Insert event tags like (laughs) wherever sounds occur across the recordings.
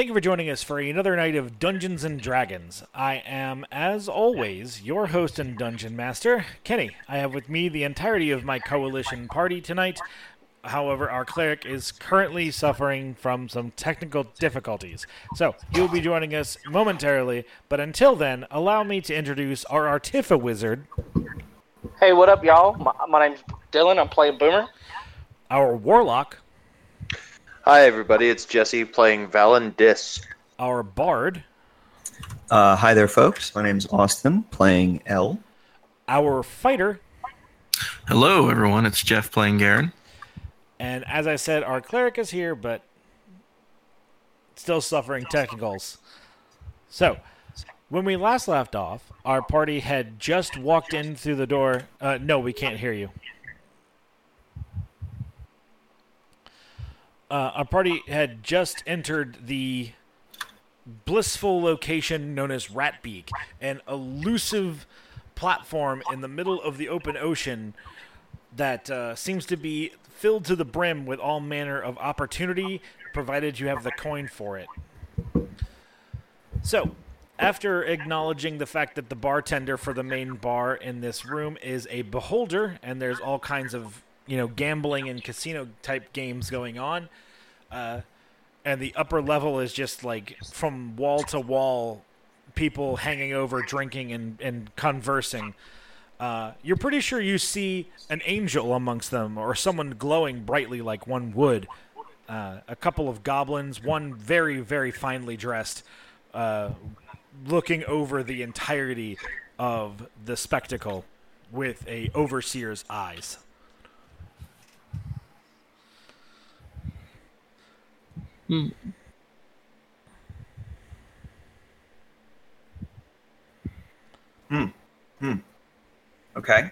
Thank you for joining us for another night of Dungeons and Dragons. I am, as always, your host and dungeon master, Kenny. I have with me the entirety of my coalition party tonight. However, our cleric is currently suffering from some technical difficulties. So, he will be joining us momentarily, but until then, allow me to introduce our artificer wizard, Hey, what up, y'all? My, my name's Dylan. I'm playing Boomer. our warlock, Hi, everybody. It's Jesse playing Valendis. our bard, Uh, hi there, folks. My name's Austin, playing L. our fighter, Hello, everyone. It's Jeff playing Garen. And as I said, our cleric is here, but still suffering technicals. So, when we last left off, our party had just walked in through the door. Uh, no, we can't hear you. Uh, our party had just entered the blissful location known as Ratbeak, an elusive platform in the middle of the open ocean that uh, seems to be filled to the brim with all manner of opportunity, provided you have the coin for it. So, after acknowledging the fact that the bartender for the main bar in this room is a beholder, and there's all kinds of you know gambling and casino type games going on, uh, and the upper level is just like from wall to wall, people hanging over, drinking and and conversing. Uh, you're pretty sure you see an angel amongst them, or someone glowing brightly like one would. Uh, a couple of goblins, one very, very finely dressed, uh, looking over the entirety of the spectacle with a overseer's eyes. Okay.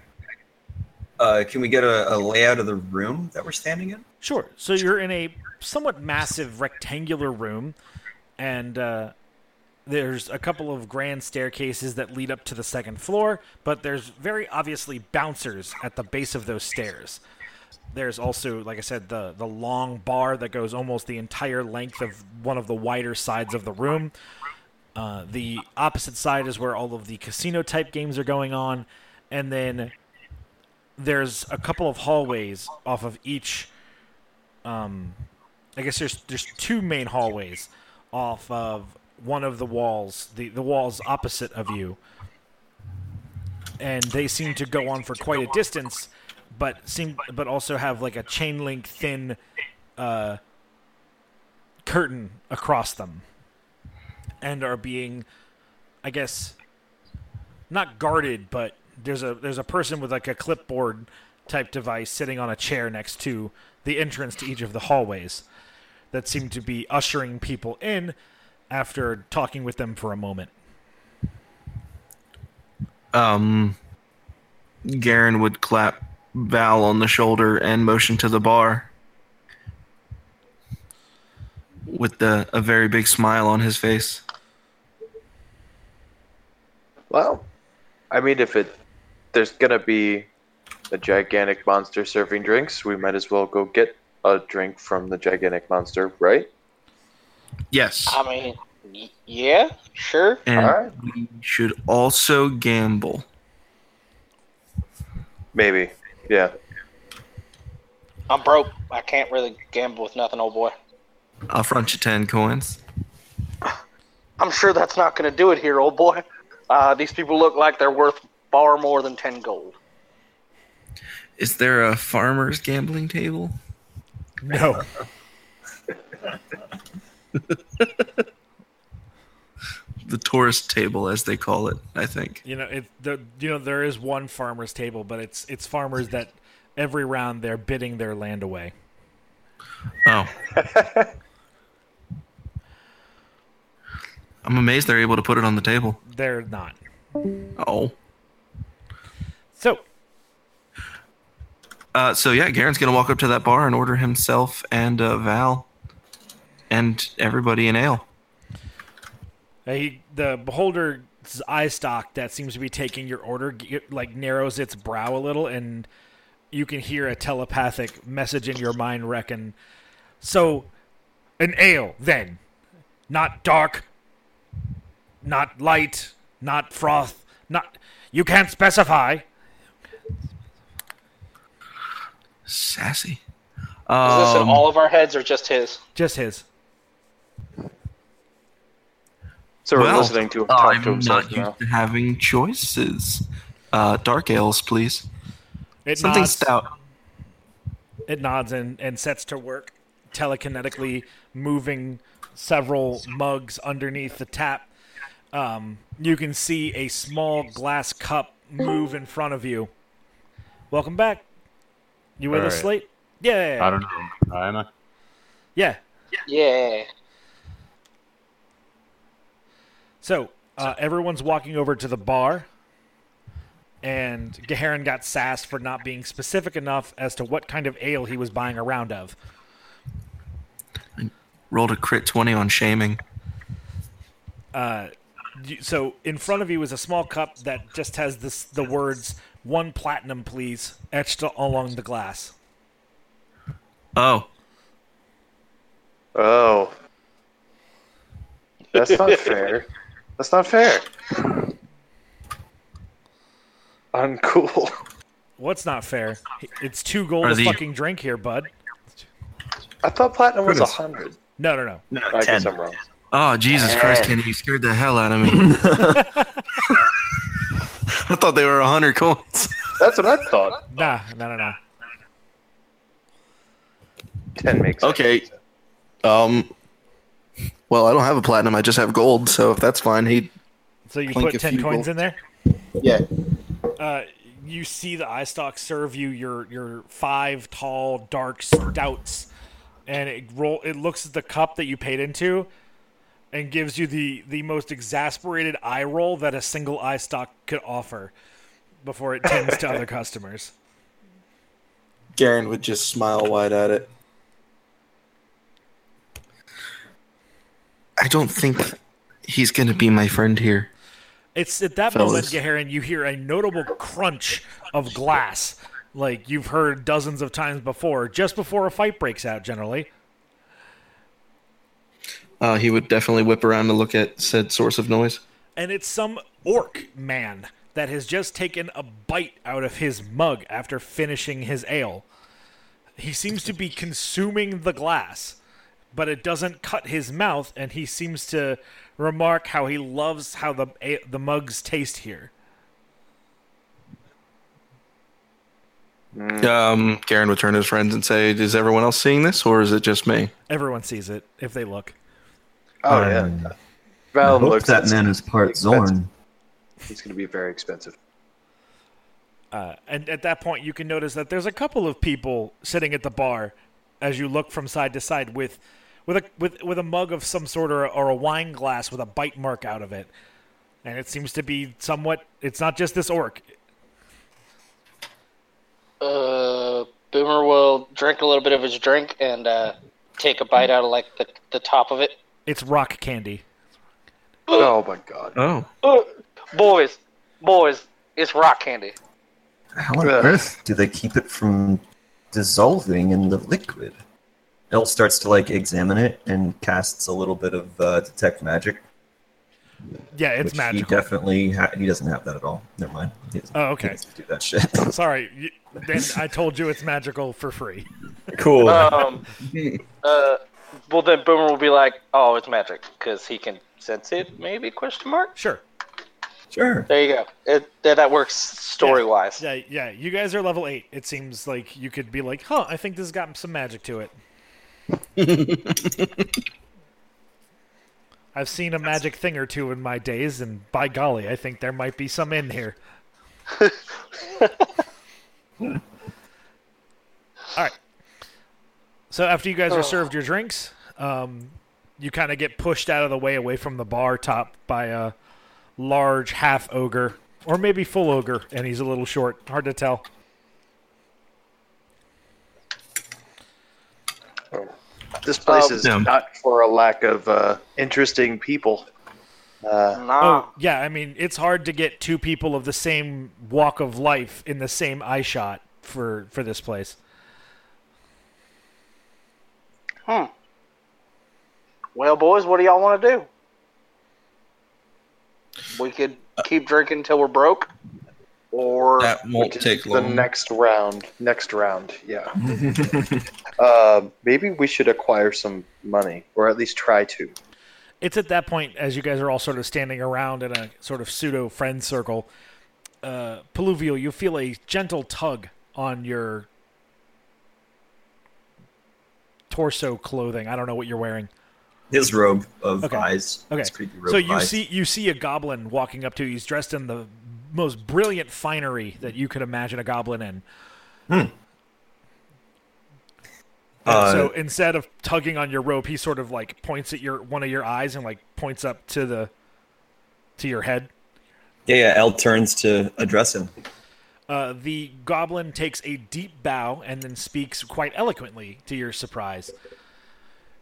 Uh, can we get a, a layout of the room that we're standing in? Sure. So you're in a somewhat massive rectangular room, and uh, there's a couple of grand staircases that lead up to the second floor, but there's very obviously bouncers at the base of those stairs. There's also, like I said, the the long bar that goes almost the entire length of one of the wider sides of the room. Uh, the opposite side is where all of the casino type games are going on, and then there's a couple of hallways off of each um, I guess there's there's two main hallways off of one of the walls, the the walls opposite of you, and they seem to go on for quite a distance, but seem but also have like a chain link thin uh, curtain across them, and are being, I guess, not guarded, but there's a there's a person with like a clipboard type device sitting on a chair next to the entrance to each of the hallways that seem to be ushering people in after talking with them for a moment. Um, Garen would clap Val on the shoulder and motion to the bar with the, a very big smile on his face. Well, I mean, if it there's gonna be a gigantic monster serving drinks, we might as well go get a drink from the gigantic monster, right? Yes. I mean, y- yeah, sure. And Alright. we should also gamble. Maybe. Yeah. I'm broke. I can't really gamble with nothing, old boy. I'll front you 10 coins. I'm sure that's not going to do it here, old boy. Uh, these people look like they're worth far more than 10 gold. Is there a farmer's gambling table? No. (laughs) The tourist table, as they call it, I think. You know, it the, you know there is one farmer's table, but it's it's farmers that every round they're bidding their land away. Oh. (laughs) I'm amazed they're able to put it on the table. They're not. Oh. So, Uh, so yeah, Garen's gonna walk up to that bar and order himself and uh, Val and everybody an ale. He, the beholder's eye stalk that seems to be taking your order like narrows its brow a little, and you can hear a telepathic message in your mind reckon. So, an ale then. not dark, not light, not froth, not. You can't specify. Sassy. Is this in Um, all of our heads or just his? Just his. So we're well, listening to him talk I'm to himself not now. used to having choices. Uh, dark ales, please. It Something nods. stout. It nods and, and sets to work, telekinetically moving several mugs underneath the tap. Um, you can see a small glass cup move in front of you. Welcome back. You with All us, right. Slate? Yeah. I don't know. I know. Yeah. Yeah. So uh, everyone's walking over to the bar, and Gaharin got sassed for not being specific enough as to what kind of ale he was buying a round of. Rolled a crit 20 on shaming. You- So in front of you is a small cup that just has this the words "one platinum, please" etched along the glass. Oh, Oh. That's not fair. (laughs) That's not fair. Uncool. What's not fair? It's two gold Are a the- fucking drink here, bud. I thought platinum was a Goodness. hundred. No, no, no. No, I ten. guess I'm wrong. oh, Jesus Christ, Kenny, you scared the hell out of me. (laughs) (laughs) I thought they were 100 coins. That's what I thought. Nah, no, no, no. Ten makes sense. Okay. Um. Well, I don't have a platinum. I just have gold. So if that's fine, he. So you Clink put ten coins gold. in there. Yeah. Uh, you see the eye stalk serve you your your five tall dark stouts, and it roll. It looks at the cup that you paid into, and gives you the the most exasperated eye roll that a single eye stalk could offer, before it tends to other (laughs) customers. Garen would just smile wide at it. I don't think he's gonna be my friend here. It's at that Fellas. moment, Gaharin, you hear a notable crunch of glass, like you've heard dozens of times before, just before a fight breaks out. Generally, Uh, he would definitely whip around to look at said source of noise. and it's some orc man that has just taken a bite out of his mug after finishing his ale. He seems to be consuming the glass, but it doesn't cut his mouth, and he seems to remark how he loves how the the mugs taste here. Um, Garen would turn to his friends and say, "Is everyone else seeing this, or is it just me?" Everyone sees it if they look. Oh Um, yeah. I hope looks that man is part. Zorn. He's going to be very expensive. Uh, and at that point, you can notice that there's a couple of people sitting at the bar as you look from side to side with, with a with with a mug of some sort or, or a wine glass with a bite mark out of it, and it seems to be somewhat. It's not just this orc. Uh, Boomer will drink a little bit of his drink and uh, take a bite out of like the, the top of it. It's rock candy. Oh my god. Oh, Uh, boys, boys, it's rock candy. How on Ugh. earth do they keep it from dissolving in the liquid? El starts to like examine it and casts a little bit of uh, detect magic. Yeah, it's magic. He definitely ha- he doesn't have that at all. Never mind. He Oh, okay. doesn't do that shit. (laughs) Sorry, you, then I told you it's magical for free. (laughs) cool. Um, (laughs) uh, well then Boomer will be like, "Oh, it's magic," because he can sense it. Maybe question mark. Sure. sure. There you go. It, that, that works story wise. Yeah, yeah. You guys are level eight. It seems like you could be like, huh? I think this has got some magic to it. (laughs) I've seen a magic thing or two in my days, and by golly, I think there might be some in here. (laughs) All right. So after you guys are served your drinks, um, you kind of get pushed out of the way, away from the bar top by a large half ogre, or maybe full ogre, and he's a little short. Hard to tell. This place Oh. is Yeah. not for a lack of uh, interesting people. Uh, Nah. Oh, yeah. I mean, it's hard to get two people of the same walk of life in the same eye shot for for this place. Hmm. Well, boys, what do y'all want to do? We could keep drinking until we're broke, or That won't Which is take the long. next round. Next round, yeah. (laughs) uh, maybe we should acquire some money, or at least try to. It's at that point, as you guys are all sort of standing around in a sort of pseudo friend circle, uh, Peluvio, you feel a gentle tug on your torso clothing. I don't know what you're wearing. His robe of Okay. eyes. Okay. Robe So you eyes. see you see a goblin walking up to you. He's dressed in the most brilliant finery that you could imagine a goblin in. And Uh, so instead of tugging on your rope, he sort of like points at your one of your eyes and like points up to the to your head. Yeah, yeah. El turns to address him. Uh, the goblin takes a deep bow and then speaks quite eloquently to your surprise.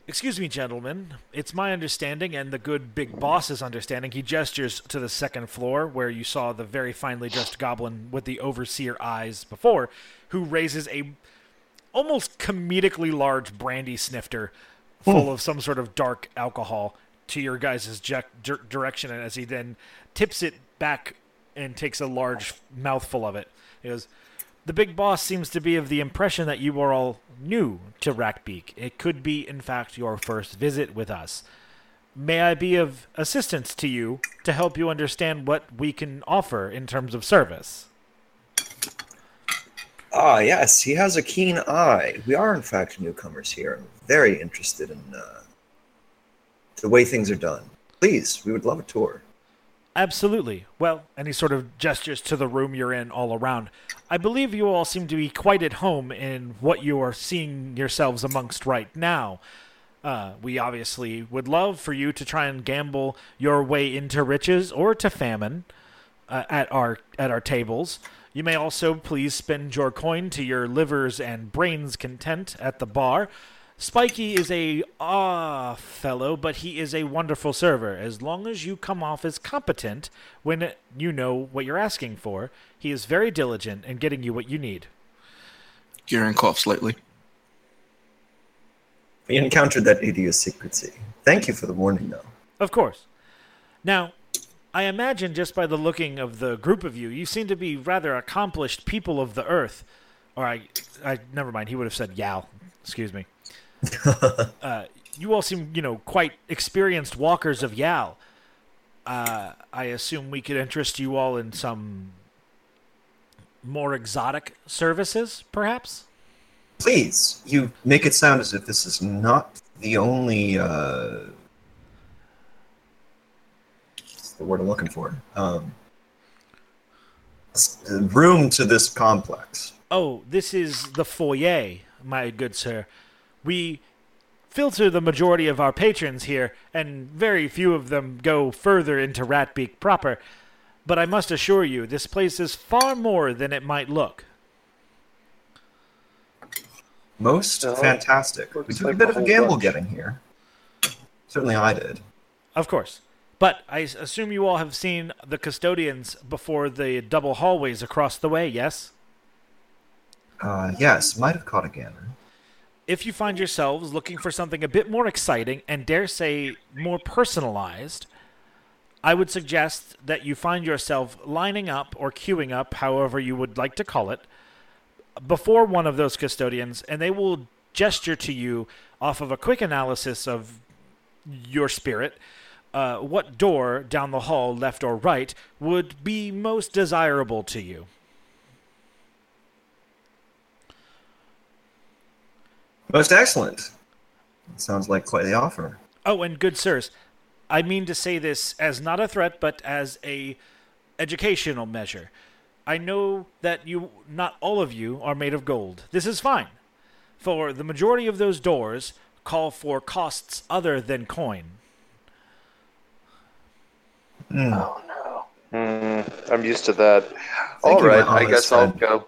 Excuse me, gentlemen. It's my understanding and the good big boss's understanding. He gestures to the second floor where you saw the very finely dressed goblin with the overseer eyes before, who raises a almost comedically large brandy snifter full of some sort of dark alcohol to your guys' je- dir- direction and as he then tips it back and takes a large mouthful of it. He goes, The big boss seems to be of the impression that you are all new to Ratbeak. It could be, in fact, your first visit with us. May I be of assistance to you to help you understand what we can offer in terms of service? Ah, yes, he has a keen eye. We are, in fact, newcomers here very interested in uh, the way things are done. Please, we would love a tour. Absolutely. Well, he sort of gestures to the room you're in all around. I believe you all seem to be quite at home in what you are seeing yourselves amongst right now. Uh, we obviously would love for you to try and gamble your way into riches or to famine uh, at our at our tables. You may also please spend your coin to your livers and brains content at the bar. Spiky is a ah fellow, but he is a wonderful server. As long as you come off as competent when you know what you're asking for, he is very diligent in getting you what you need. Garen coughs slightly. We encountered that idiosyncrasy. Thank you for the warning, though. Of course. Now, I imagine just by the looking of the group of you, you seem to be rather accomplished people of the earth. Or I, I never mind. He would have said Yao. Excuse me. (laughs) uh, you all seem, you know, quite experienced walkers of Yao. Uh, I assume we could interest you all in some more exotic services, perhaps. Please, you make it sound as if this is not the only. Uh, the word I'm looking for? Um, room to this complex. Oh, this is the foyer, my good sir. We filter the majority of our patrons here, and very few of them go further into Ratbeak proper. But I must assure you, this place is far more than it might look. Most So, fantastic. We looks took like a bit a of a gamble bunch. getting here. Certainly, I did. Of course. But I assume you all have seen the custodians before the double hallways across the way, yes? Uh, yes, might have caught a gander. If you find yourselves looking for something a bit more exciting and dare say more personalized, I would suggest that you find yourself lining up or queuing up, however you would like to call it, before one of those custodians, and they will gesture to you off of a quick analysis of your spirit. Uh, what door down the hall, left or right, would be most desirable to you? Most excellent. Sounds like quite the offer. Oh, and good sirs, I mean to say this as not a threat, but as a educational measure. I know that you, not all of you, are made of gold. This is fine, for the majority of those doors call for costs other than coin. Oh no. Mm, I'm used to that. Thank All you, my right, I honest guess I'll go.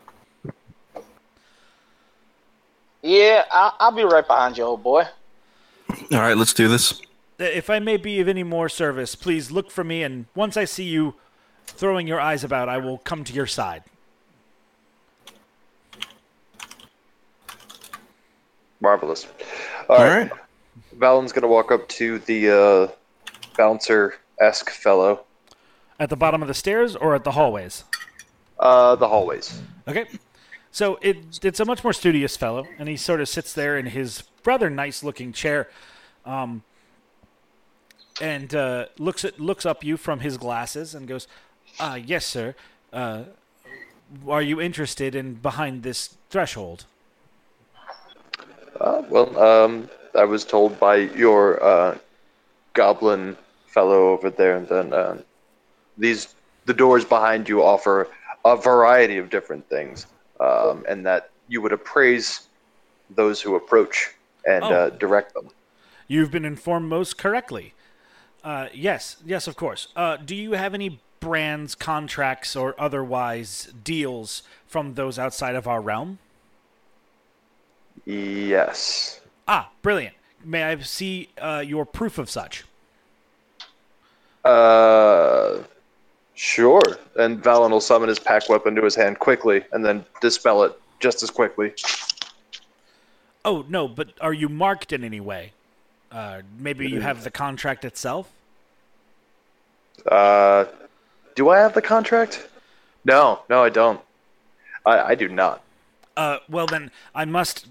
Yeah, I'll, I'll be right behind you, old boy. All right, let's do this. If I may be of any more service, please look for me, and once I see you throwing your eyes about, I will come to your side. Marvelous. All All right. right. Valen's gonna walk up to the uh, bouncer-esque fellow. At the bottom of the stairs or at the hallways? Uh, the hallways. Okay. So it, it's a much more studious fellow, and he sort of sits there in his rather nice looking chair, um, and uh, looks at looks up you from his glasses and goes, "Ah, yes, sir. Uh, are you interested in behind this threshold?" Uh, well, um, I was told by your uh, goblin fellow over there, and uh, these the doors behind you offer a variety of different things, um, and that you would appraise those who approach and Oh. uh, direct them. You've been informed most correctly. Uh, yes, yes, of course. Uh, do you have any brands, contracts, or otherwise deals from those outside of our realm? Yes. Ah, brilliant. May I see uh, your proof of such? Uh, sure. And Valen will summon his pact weapon to his hand quickly, and then dispel it just as quickly. Oh, no, but are you marked in any way? Uh, maybe you have the contract itself? Uh, do I have the contract? No, no, I don't. I, I do not. Uh, well, then, I must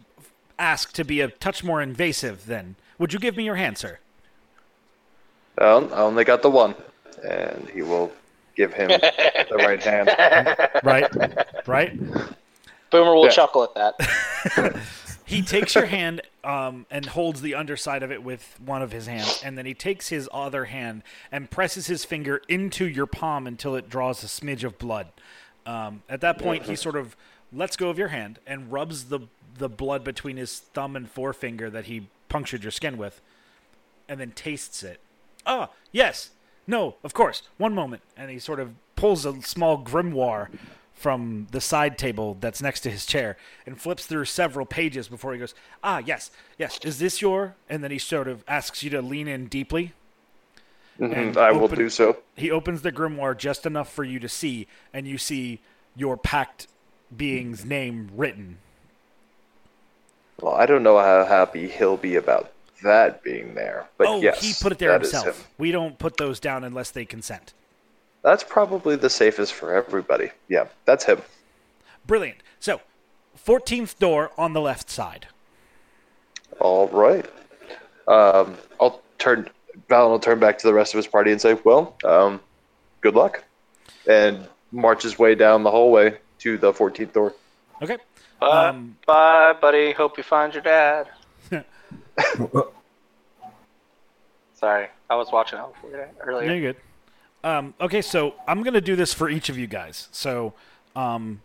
ask to be a touch more invasive, then. Would you give me your hand, sir? Well, I only got the one, and he will give him the (laughs) right hand. Right? right? Boomer will Yeah. chuckle at that. (laughs) He takes your hand um, and holds the underside of it with one of his hands, and then he takes his other hand and presses his finger into your palm until it draws a smidge of blood. Um, at that point, he sort of lets go of your hand and rubs the the blood between his thumb and forefinger that he punctured your skin with, and then tastes it. Ah, yes, no, of course. One moment, and he sort of pulls a small grimoire from the side table that's next to his chair and flips through several pages before he goes, "Ah, yes, yes. Is this your?" And then he sort of asks you to lean in deeply. Mhm, And I will do so. He opens the grimoire just enough for you to see, and you see your pact being's name written. Well, I don't know how happy he'll be about that being there, but oh, yes, he put it there that is himself. him. We don't put those down unless they consent. That's probably the safest for everybody. Yeah, that's him. Brilliant. So, 14th door on the left side. All right. Um, I'll turn. Valen will turn back to the rest of his party and say, "Well, um, good luck," and march his way down the hallway to the 14th door. Okay. Bye, Um, bye, buddy. Hope you find your dad. Sorry, I was watching out for you earlier. No, you're good. Um, okay, so I'm going to do this for each of you guys. So, um,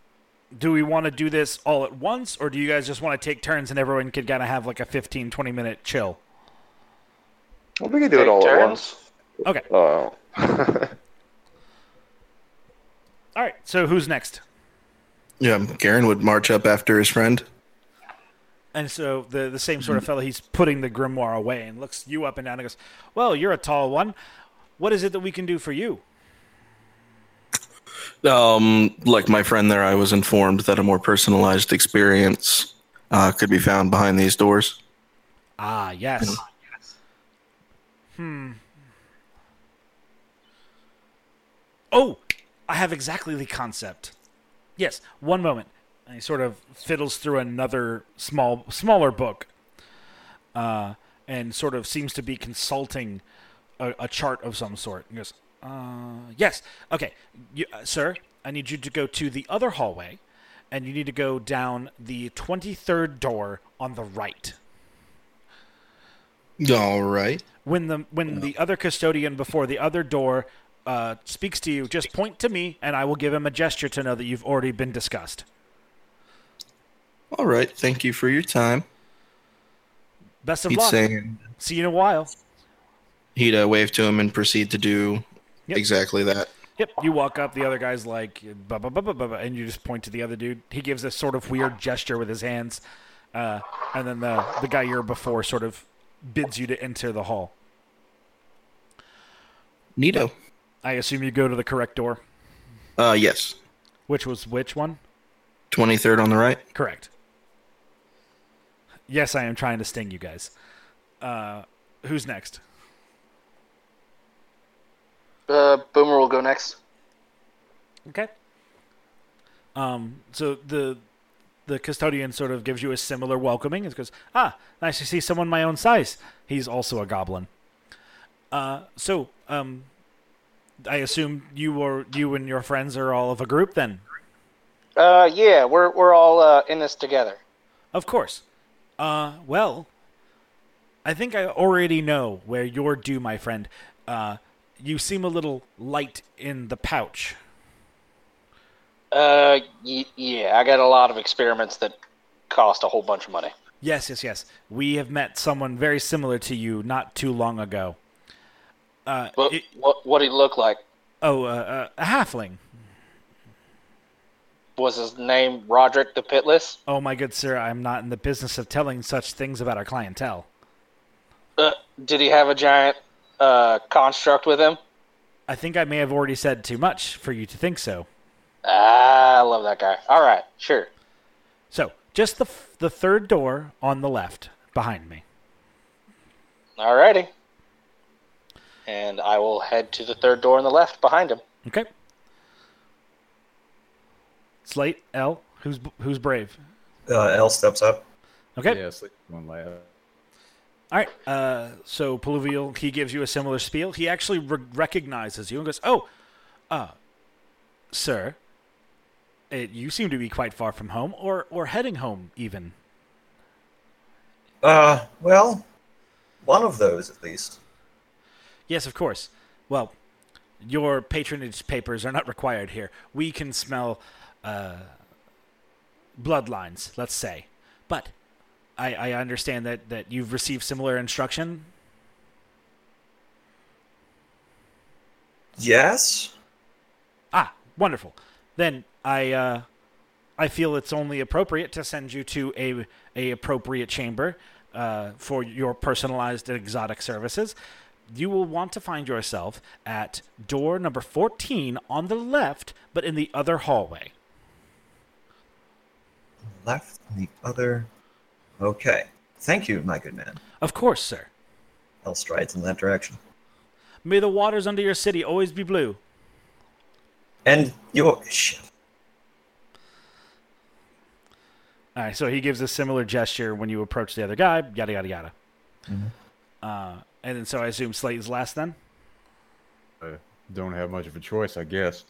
do we want to do this all at once, or do you guys just want to take turns and everyone could kind of have like a 15, 20 minute chill? Well, we can do it Take all at once. Okay. Oh. (laughs) All right, so who's next? Yeah, Garen would march up after his friend. And so the the same sort of fellow, he's putting the grimoire away and looks you up and down and goes, "Well, you're a tall one. What is it that we can do for you?" Um, like my friend there, I was informed that a more personalized experience uh, could be found behind these doors. Ah, yes. Hmm. Oh, I have exactly the concept. Yes, one moment. And he sort of fiddles through another small, smaller book, uh, and sort of seems to be consulting a, a chart of some sort. He goes, uh, "Yes, okay, you, uh, sir. I need you to go to the other hallway, and you need to go down the twenty-third door on the right." All right. when the when the other custodian before the other door uh, speaks to you, just point to me, and I will give him a gesture to know that you've already been discussed. All right. Thank you for your time. Best of He'd luck. say See you in a while. he'd uh, wave to him and proceed to do Yep. exactly that. Yep. You walk up. The other guy's like, "Ba, ba, ba, ba, ba, ba," and you just point to the other dude. He gives a sort of weird gesture with his hands, uh, and then the the guy you're before sort of bids you to enter the hall. Neato. I assume you go to the correct door, Uh, yes. which was which one? Twenty third on the right. Correct. Yes, I am trying to sting you guys. Uh, who's next? Uh, Boomer will go next. Okay. Um, so the the custodian sort of gives you a similar welcoming. It goes, ah, nice to see someone my own size. He's also a goblin. Uh, so um, I assume you or you and your friends are all of a group then. Uh, yeah, we're we're all uh, in this together. Of course. Uh, well, I think I already know where you're due, my friend. Uh, you seem a little light in the pouch. Uh, y- yeah, I got a lot of experiments that cost a whole bunch of money. Yes, yes, yes. We have met someone very similar to you not too long ago. Uh, What it- what what he look like? oh, uh, uh, a halfling. Was his name Roderick the Pitless? Oh, my good sir, I'm not in the business of telling such things about our clientele. Uh, did he have a giant uh construct with him? I think I may have already said too much for you to think so. Ah, I love that guy. All right, sure. So, just the f- the third door on the left behind me. Alrighty. And I will head to the third door on the left behind him. Okay. Slate L, who's who's brave? Uh, L steps up. Okay. Yeah, sleep one last. All right. Uh, so Peluvial, he gives you a similar spiel. He actually re- recognizes you and goes, "Oh, uh, sir, it, you seem to be quite far from home, or or heading home even." Uh, well, one of those at least. Yes, of course. Well, your patronage papers are not required here. We can smell uh, bloodlines, let's say, but I, I understand that that you've received similar instruction. Yes. Ah, wonderful. Then I uh, I feel it's only appropriate to send you to a a appropriate chamber uh, for your personalized and exotic services. You will want to find yourself at door number 14 on the left, but in the other hallway. Left and the other. Okay. Thank you, my good man. Of course, sir. L strides in that direction. May the waters under your city always be blue. And your shit. All right, so he gives a similar gesture when you approach the other guy, yada, yada, yada. Uh, and then, so I assume Slate is last then? Uh, don't have much of a choice, I guess.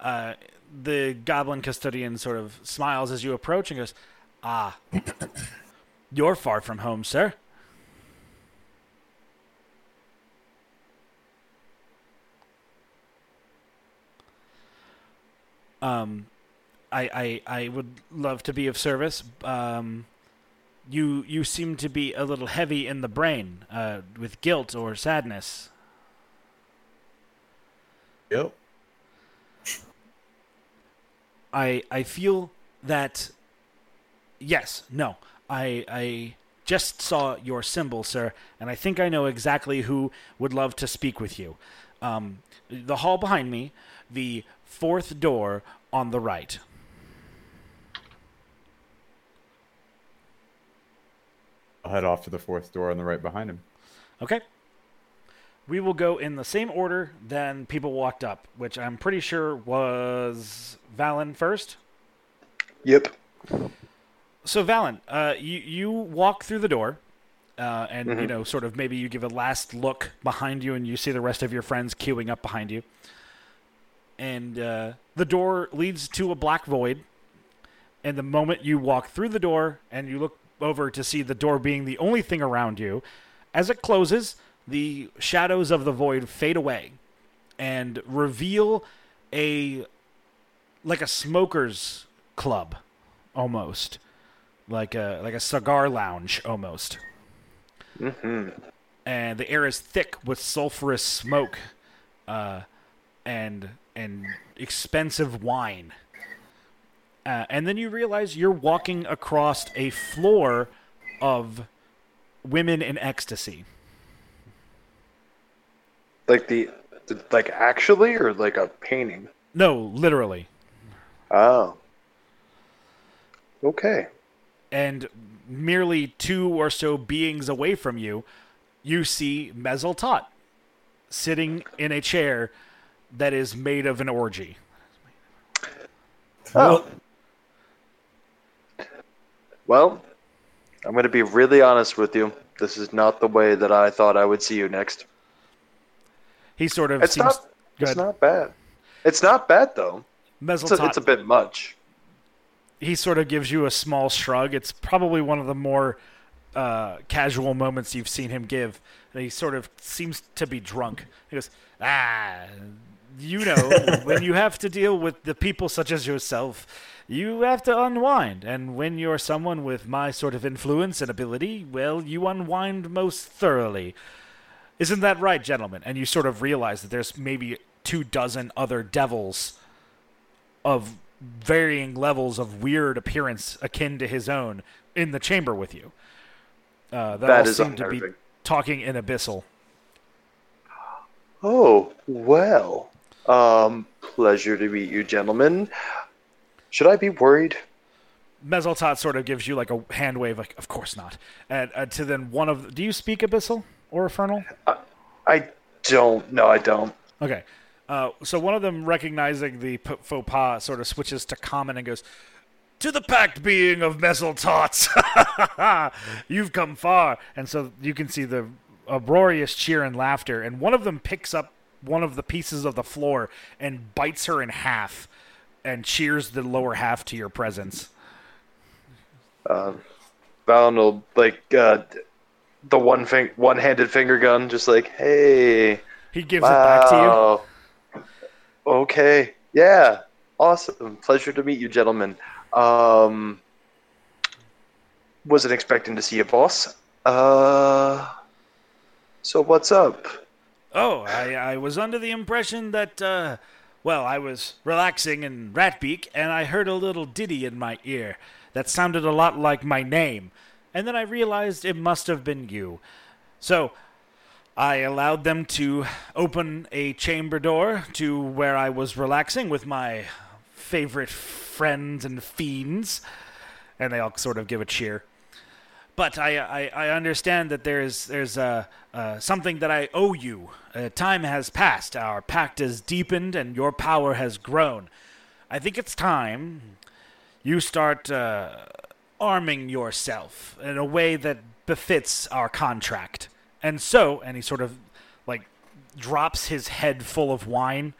uh, the goblin custodian sort of smiles as you approach and goes, Ah, (coughs) you're far from home, sir. Um, I, I, I would love to be of service. Um, you, you seem to be a little heavy in the brain, uh, with guilt or sadness. Yep. I I feel that yes, no. I I just saw your symbol, sir, and I think I know exactly who would love to speak with you. Um, the hall behind me, the fourth door on the right. I'll head off to the fourth door on the right behind him. Okay. We will go in the same order then people walked up, which I'm pretty sure was Valen first. Yep. So Valen, uh, you you walk through the door, uh, and you Mhm. know, sort of maybe you give a last look behind you, and you see the rest of your friends queuing up behind you. And uh, the door leads to a black void. And the moment you walk through the door, and you look over to see the door being the only thing around you, as it closes, the shadows of the void fade away, and reveal a like a smoker's club, almost like a like a cigar lounge almost. hmm And the air is thick with sulfurous smoke, uh, and and expensive wine. Uh, and then you realize you're walking across a floor of women in ecstasy. Like the, the, like actually, or like a painting. No, literally. Oh. Okay. and merely two or so beings away from you, you see Mezzaltot sitting in a chair that is made of an orgy. Oh. Well, I'm going to be really honest with you. This is not the way that I thought I would see you next. He sort of It's seems not. It's not bad. It's not bad though. Mezel It's a, it's a bit much. he sort of gives you a small shrug. It's probably one of the more uh, casual moments you've seen him give. And he sort of seems to be drunk. He goes, "Ah, you know, (laughs) when you have to deal with the people such as yourself, you have to unwind. And when you're someone with my sort of influence and ability, well, you unwind most thoroughly. Isn't that right, gentlemen? And you sort of realize that there's maybe two dozen other devils of varying levels of weird appearance akin to his own in the chamber with you. Uh, that, That all seem to be talking in abyssal. Oh well. Um, pleasure to meet you, gentlemen. Should I be worried? Mezzaltot sort of gives you like a hand wave, like "Of course not." And uh, to then one of, do you speak abyssal or infernal? I don't. No, I don't. Okay. Uh, so one of them, recognizing the p- faux pas, sort of switches to common and goes, To the pact being of Mezzaltots! (laughs) You've come far! And so you can see the uproarious cheer and laughter. And one of them picks up one of the pieces of the floor and bites her in half and cheers the lower half to your presence. Valen will like uh, the one fing- one-handed finger gun, just like, hey, He gives it back to you. wow. Okay, yeah, awesome. Pleasure to meet you, gentlemen. Um, wasn't expecting to see you, boss. Uh, so what's up? Oh, I, I was under the impression that, uh, well, I was relaxing in Ratbeak, and I heard a little ditty in my ear that sounded a lot like my name, and then I realized it must have been you. So, I allowed them to open a chamber door to where I was relaxing with my favorite friends and fiends, and they all sort of give a cheer but I, I, I understand that there's there's uh, uh, something that I owe you. Uh, time has passed. Our pact has deepened, and your power has grown. I think it's time you start uh, arming yourself in a way that befits our contract. And so, and he sort of like drops his head full of wine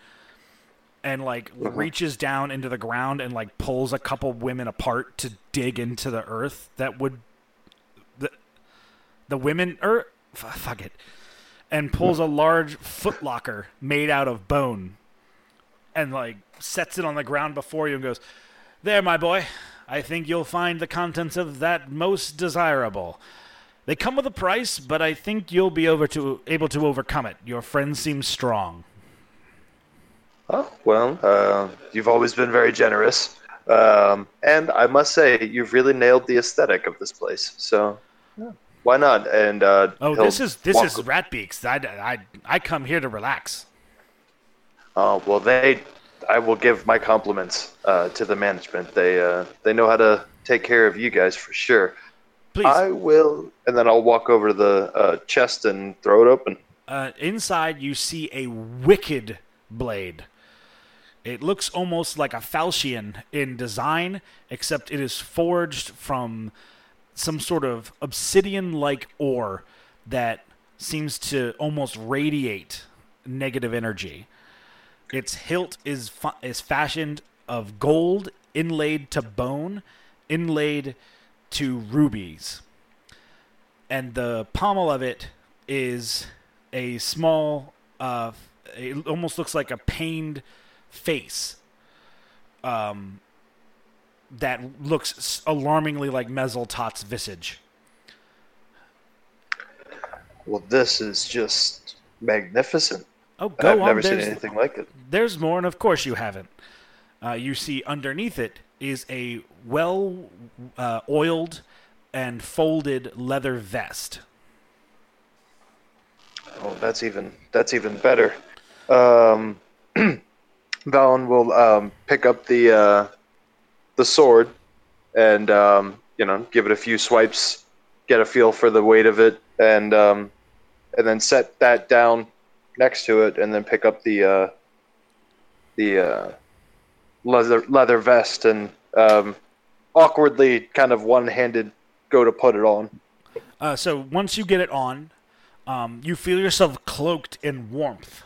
and like reaches down into the ground and like pulls a couple women apart to dig into the earth that would the the women er fuck it and pulls a large footlocker made out of bone and like sets it on the ground before you and goes there my boy i think you'll find the contents of that most desirable they come with a price but i think you'll be over to able to overcome it your friend seems strong Oh, well, uh, you've always been very generous. Um, and I must say, you've really nailed the aesthetic of this place. So, yeah, why not? And uh, oh this is this walk- is ratbeaks I, I, I come here to relax Oh well, they. I will give my compliments uh, to the management. They uh, they know how to take care of you guys for sure. please I will, and then I'll walk over to the uh, chest and throw it open. Uh, inside, you see a wicked blade. It looks almost like a falchion in design, except it is forged from some sort of obsidian like ore that seems to almost radiate negative energy. Its hilt is, fa- is fashioned of gold inlaid to bone, inlaid to rubies and the pommel of it is a small, uh, it almost looks like a pained face. Um, that looks alarmingly like Mezzaltot's visage. Well, this is just magnificent. Oh, go I've on. never seen there's, anything like it. there's more, and of course you haven't. Uh, you see underneath it is a well uh, oiled and folded leather vest. Oh, that's even that's even better. Um, (clears throat) Valen will um, pick up the uh, the sword and um, you know, give it a few swipes, get a feel for the weight of it, and um, and then set that down next to it, and then pick up the uh, the uh, leather leather vest and um, awkwardly, kind of one handed, go to put it on. Uh, so once you get it on, um, you feel yourself cloaked in warmth,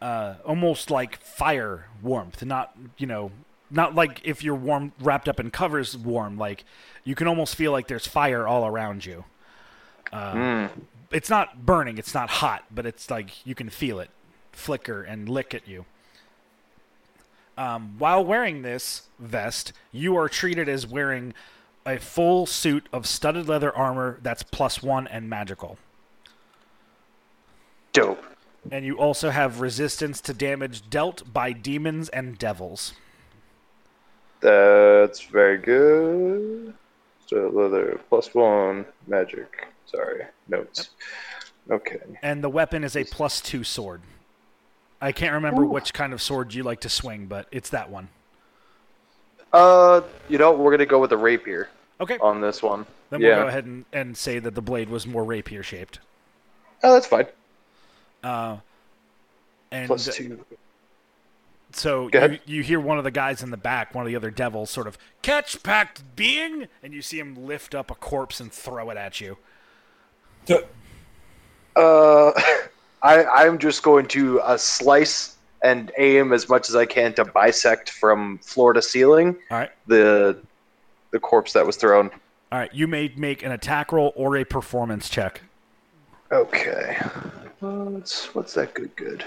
uh, almost like fire warmth. Not you know, not like if you're warm wrapped up in covers warm. Like you can almost feel like there's fire all around you. Uh, It's not burning. It's not hot, but it's like you can feel it flicker and lick at you. Um, while wearing this vest, you are treated as wearing a full suit of studded leather armor that's plus one and magical. Dope. And you also have resistance to damage dealt by demons and devils. That's very good. So leather plus one magic. Sorry, notes. Okay. And the weapon is a plus two sword. I can't remember which kind of sword you like to swing, but it's that one. Uh, you know, we're gonna go with the rapier Okay. on this one. Then yeah. we'll go ahead and, and say that the blade was more rapier shaped. Oh, that's fine. Uh, and Plus two. so you, you hear one of the guys in the back, one of the other devils, sort of catch pact being, and you see him lift up a corpse and throw it at you. Uh, (laughs) I I'm just going to uh, slice and aim as much as I can to bisect from floor to ceiling All right. the the corpse that was thrown. All right. You may make an attack roll or a performance check. Okay. What's what's that good good?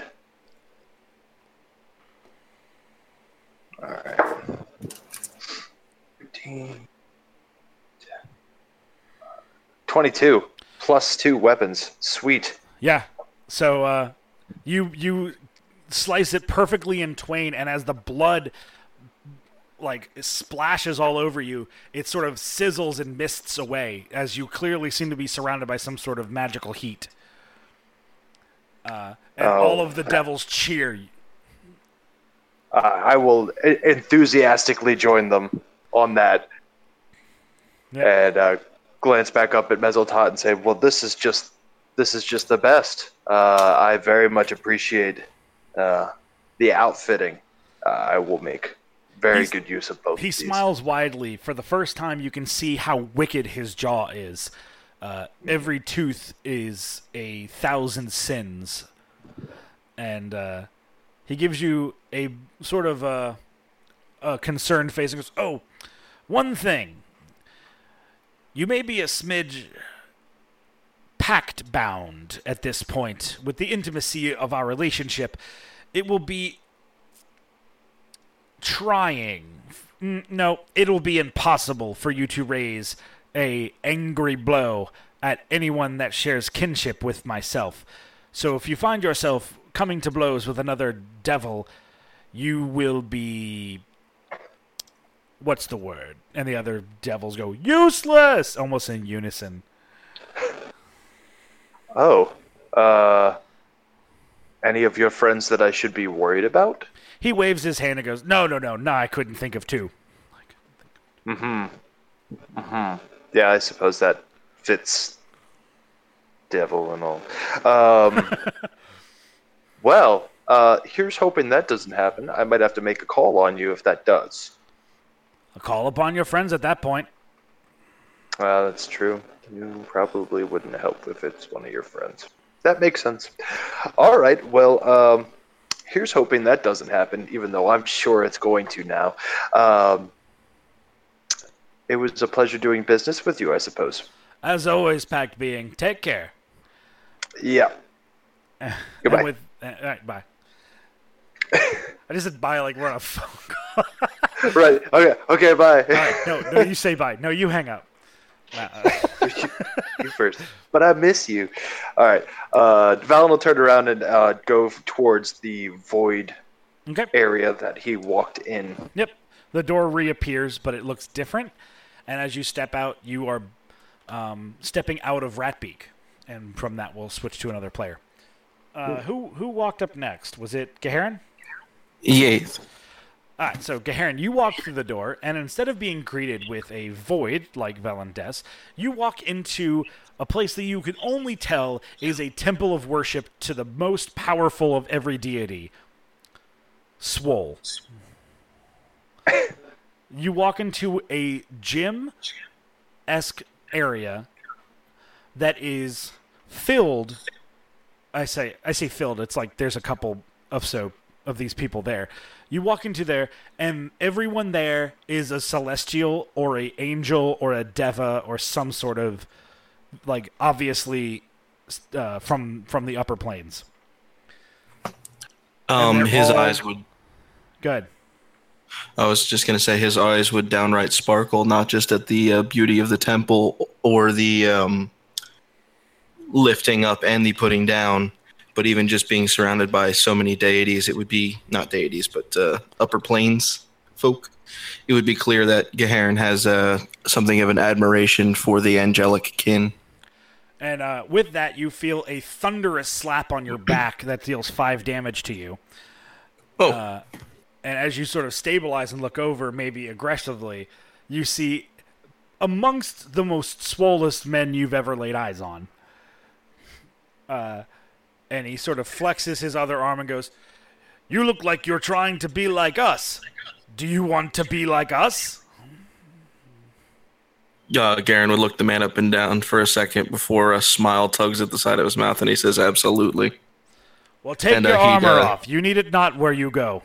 All right. 15, 22 plus two weapons. Sweet. Yeah. So uh, you you slice it perfectly in twain, and as the blood like splashes all over you, it sort of sizzles and mists away as you clearly seem to be surrounded by some sort of magical heat. Uh, and Oh. all of the devils cheer. Uh, I will enthusiastically join them on that Yeah. and uh, glance back up at Mezzaltot and say, "Well, this is just this is just the best. Uh, I very much appreciate uh, the outfitting. Uh, I will make very He's- good use of both. He of these. smiles widely. For the first time, you can see how wicked his jaw is. Uh, every tooth is a thousand sins. And uh, he gives you a sort of a, a concerned face and goes, Oh, one thing. You may be a smidge pact bound at this point with the intimacy of our relationship. It will be trying. No, it'll be impossible for you to raise a angry blow at anyone that shares kinship with myself. So if you find yourself coming to blows with another devil, you will be what's the word? And the other devils go useless almost in unison. Oh, uh, any of your friends that I should be worried about? He waves his hand and goes, "No, no, no, no, I couldn't think of two. Mm hmm. Mm hmm. Yeah, I suppose that fits devil and all. Um, (laughs) well, uh, here's hoping that doesn't happen. I might have to make a call on you if that does. Call upon your friends at that point." Uh, that's true. You probably wouldn't help if it's one of your friends. That makes sense. All right. Well, um, here's hoping that doesn't happen, even though I'm sure it's going to now. Um, it was a pleasure doing business with you, I suppose. As always, pact being, take care. Yeah. (laughs) Goodbye. with, uh, all right, bye. (laughs) I just said bye like we're on a phone call. (laughs) (laughs) right. Okay. Okay. Bye. All right, no, no, you say bye. No, you hang up. (laughs) Uh, you first. But I miss you. All right. Uh, Valen will turn around and uh, go towards the void okay. area that he walked in. Yep. The door reappears, but it looks different. And as you step out, you are um, stepping out of Ratbeak, and from that, we'll switch to another player. Uh, who who walked up next? Was it Gaharan? Yes. All right, so Gaharin, you walk through the door, and instead of being greeted with a void like Valendes, you walk into a place that you can only tell is a temple of worship to the most powerful of every deity, Swole. you walk into a gym esque area that is filled. I say I say filled. It's like there's a couple of so of these people there. You walk into there, and everyone there is a celestial or a angel or a deva or some sort of like obviously uh, from from the upper planes. Um, his all- eyes would. Good. I was just gonna say his eyes would downright sparkle, not just at the uh, beauty of the temple or the um, lifting up and the putting down, but even just being surrounded by so many deities. It would be not deities, but uh, upper planes folk. It would be clear that Gaharin has uh, something of an admiration for the angelic kin. And uh, with that, you feel a thunderous slap on your back that deals five damage to you. Oh, Uh, and as you sort of stabilize and look over, maybe aggressively, you see amongst the most swollest men you've ever laid eyes on. Uh, and he sort of flexes his other arm and goes, You look like you're trying to be like us. Do you want to be like us? uh, Garen would look the man up and down for a second before a smile tugs at the side of his mouth, and he says, "Absolutely." Well, take And, your uh, armor uh, off. You need it not where you go.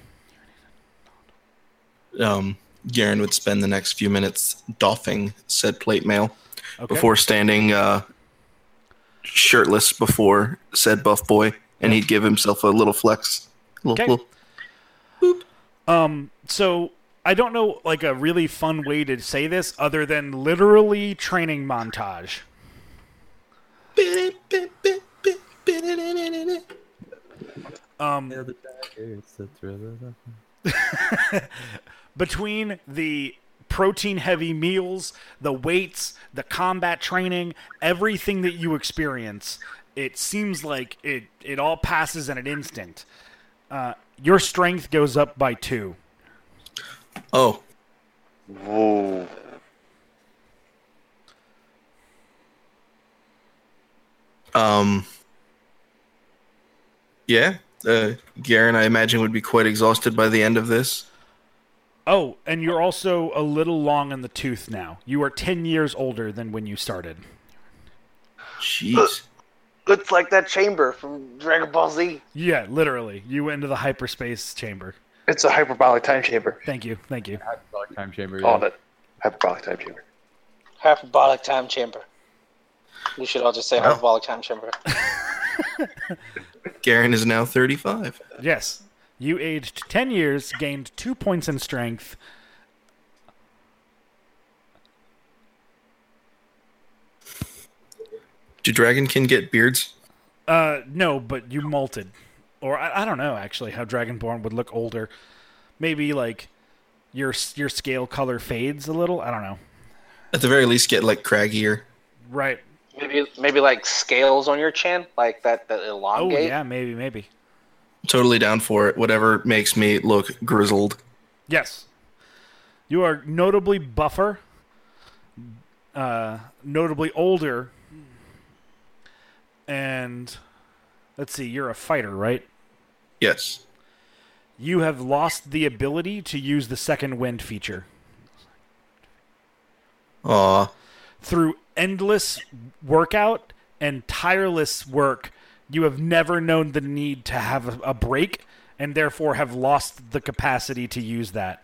um, Garen would spend the next few minutes doffing said plate mail Okay. before standing uh, shirtless before said buff boy, and he'd give himself a little flex. Little, Okay. little- Um, so I don't know like a really fun way to say this other than literally training montage. Um, (laughs) between the protein heavy meals, the weights, the combat training, everything that you experience, it seems like it, it all passes in an instant. Uh, your strength goes up by two. Oh, Whoa. um, yeah. Uh, Garen, I imagine, would be quite exhausted by the end of this. Oh, and you're also a little long in the tooth now. You are 10 years older than when you started. Jeez. (laughs) Looks like that chamber from Dragon Ball Z. Yeah, literally. You went into the hyperspace chamber. It's a hyperbolic time chamber. Thank you. Thank you. Hyperbolic Time chamber. Called Yeah. it. Hyperbolic time chamber. Hyperbolic time chamber. We should all just say hyperbolic time chamber. (laughs) Garen is now 35. Yes. You aged 10 years, gained 2 points in strength. Do Dragonkin get beards? Uh, no, but you molted. Or I, I don't know actually how Dragonborn would look older. Maybe like your your scale color fades a little. I don't know. At the very least, get like craggier. Right. Maybe maybe like scales on your chin, like that that elongate. Oh elongate. yeah, maybe maybe. Totally down for it. Whatever makes me look grizzled. Yes. You are notably buffer, uh, notably older, and let's see, you're a fighter, right? Yes. You have lost the ability to use the second wind feature. Aw. Through endless workout and tireless work, you have never known the need to have a, break and therefore have lost the capacity to use that.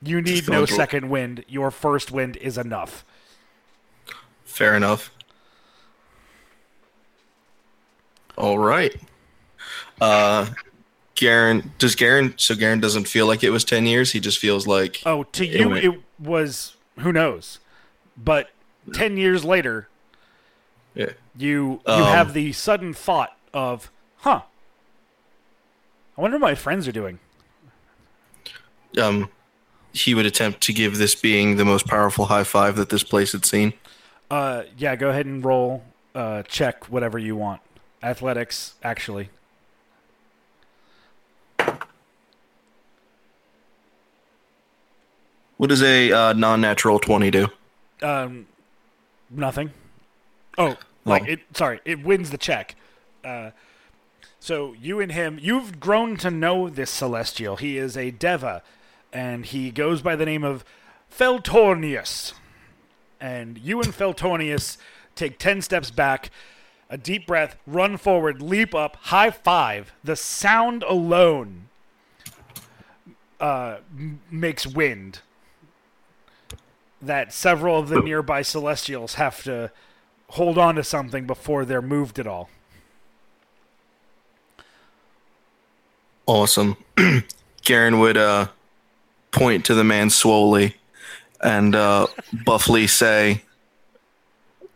You need no second wind. Your first wind is enough. Fair enough. All right. Uh, Garen, does Garen, so Garen doesn't feel like it was 10 years. He just feels like, Oh, to you, went- it was who knows, but ten years later, yeah. You you Um, have the sudden thought of, huh? I wonder what my friends are doing. um, he would attempt to give this being the most powerful high five that this place had seen. Uh, yeah, go ahead and roll. Uh, check whatever you want. Athletics, actually. What does a uh, non-natural twenty do? Um, nothing. Oh, like it. Sorry, it wins the check. Uh, so you and him, you've grown to know this celestial. He is a deva, and he goes by the name of Feltornius. And you and Feltornius take ten steps back, a deep breath, run forward, leap up, high five. The sound alone uh, makes wind that several of the nearby celestials have to hold on to something before they're moved at all. Awesome. (clears throat) Garen would uh, point to the man slowly and uh, (laughs) buffly say,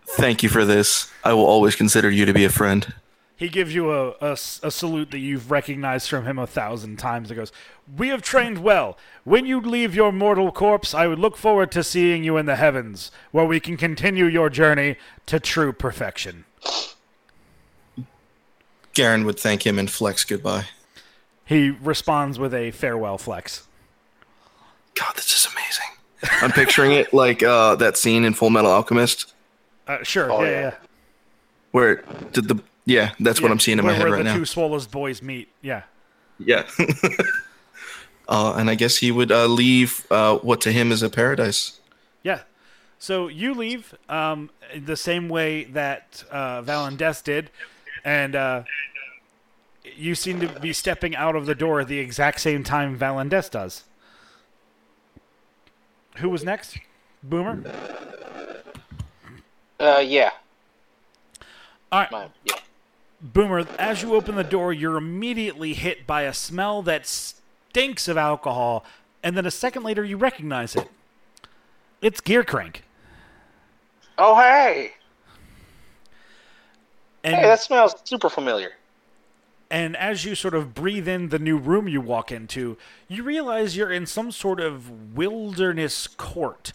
"Thank you for this. I will always consider you to be a friend." He gives you a a salute that you've recognized from him a thousand times. It goes, We have trained well. When you leave your mortal corpse, I would look forward to seeing you in the heavens, where we can continue your journey to true perfection. Garen would thank him and flex goodbye. He responds with a farewell flex. God, this is amazing. I'm picturing it like uh, that scene in Full Metal Alchemist Uh, sure, Oh, yeah, yeah. yeah. where did the yeah, that's what I'm seeing in my where, head where right the now. two Swallow's boys meet. Yeah. Yeah. (laughs) uh, and I guess he would uh, leave uh, what to him is a paradise. Yeah. So you leave um, the same way that uh, Valendes did, and uh, you seem to be stepping out of the door at the exact same time Valendes does. Who was next? Boomer? Uh, yeah. All right. My, yeah. Boomer, as you open the door, you're immediately hit by a smell that stinks of alcohol, and then a second later, you recognize it. It's Gear Crank. Oh, hey. And, Hey, that smells super familiar. and as you sort of breathe in the new room you walk into, you realize you're in some sort of wilderness court.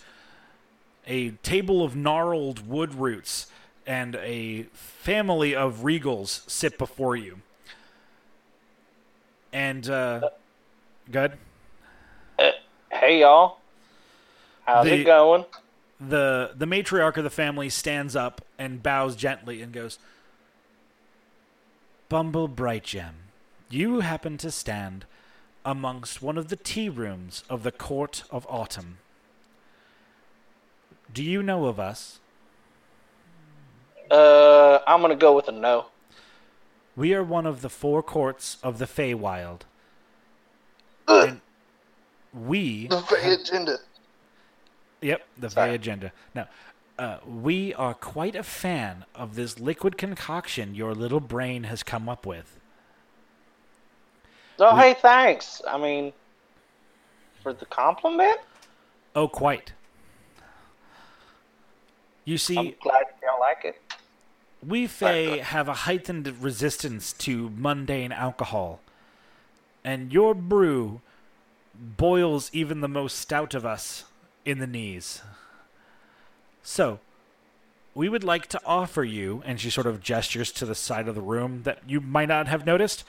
A table of gnarled wood roots and a family of regals sit before you. And, uh, good. Hey, y'all. How's The- it going? the the matriarch of the family stands up and bows gently and goes Bumble Brightgem, you happen to stand amongst one of the tea rooms of the court of autumn. Do you know of us? Uh, I'm gonna go with a no. We are one of the four courts of the Feywild. And we agenda. Yep, the Sorry. Fey agenda. Now, uh, we are quite a fan of this liquid concoction your little brain has come up with. Oh, hey, thanks. I mean, for the compliment. Oh, quite. You see, I'm glad you don't like it. We Fey have a heightened resistance to mundane alcohol, and your brew boils even the most stout of us in the knees. So, we would like to offer you, and she sort of gestures to the side of the room that you might not have noticed,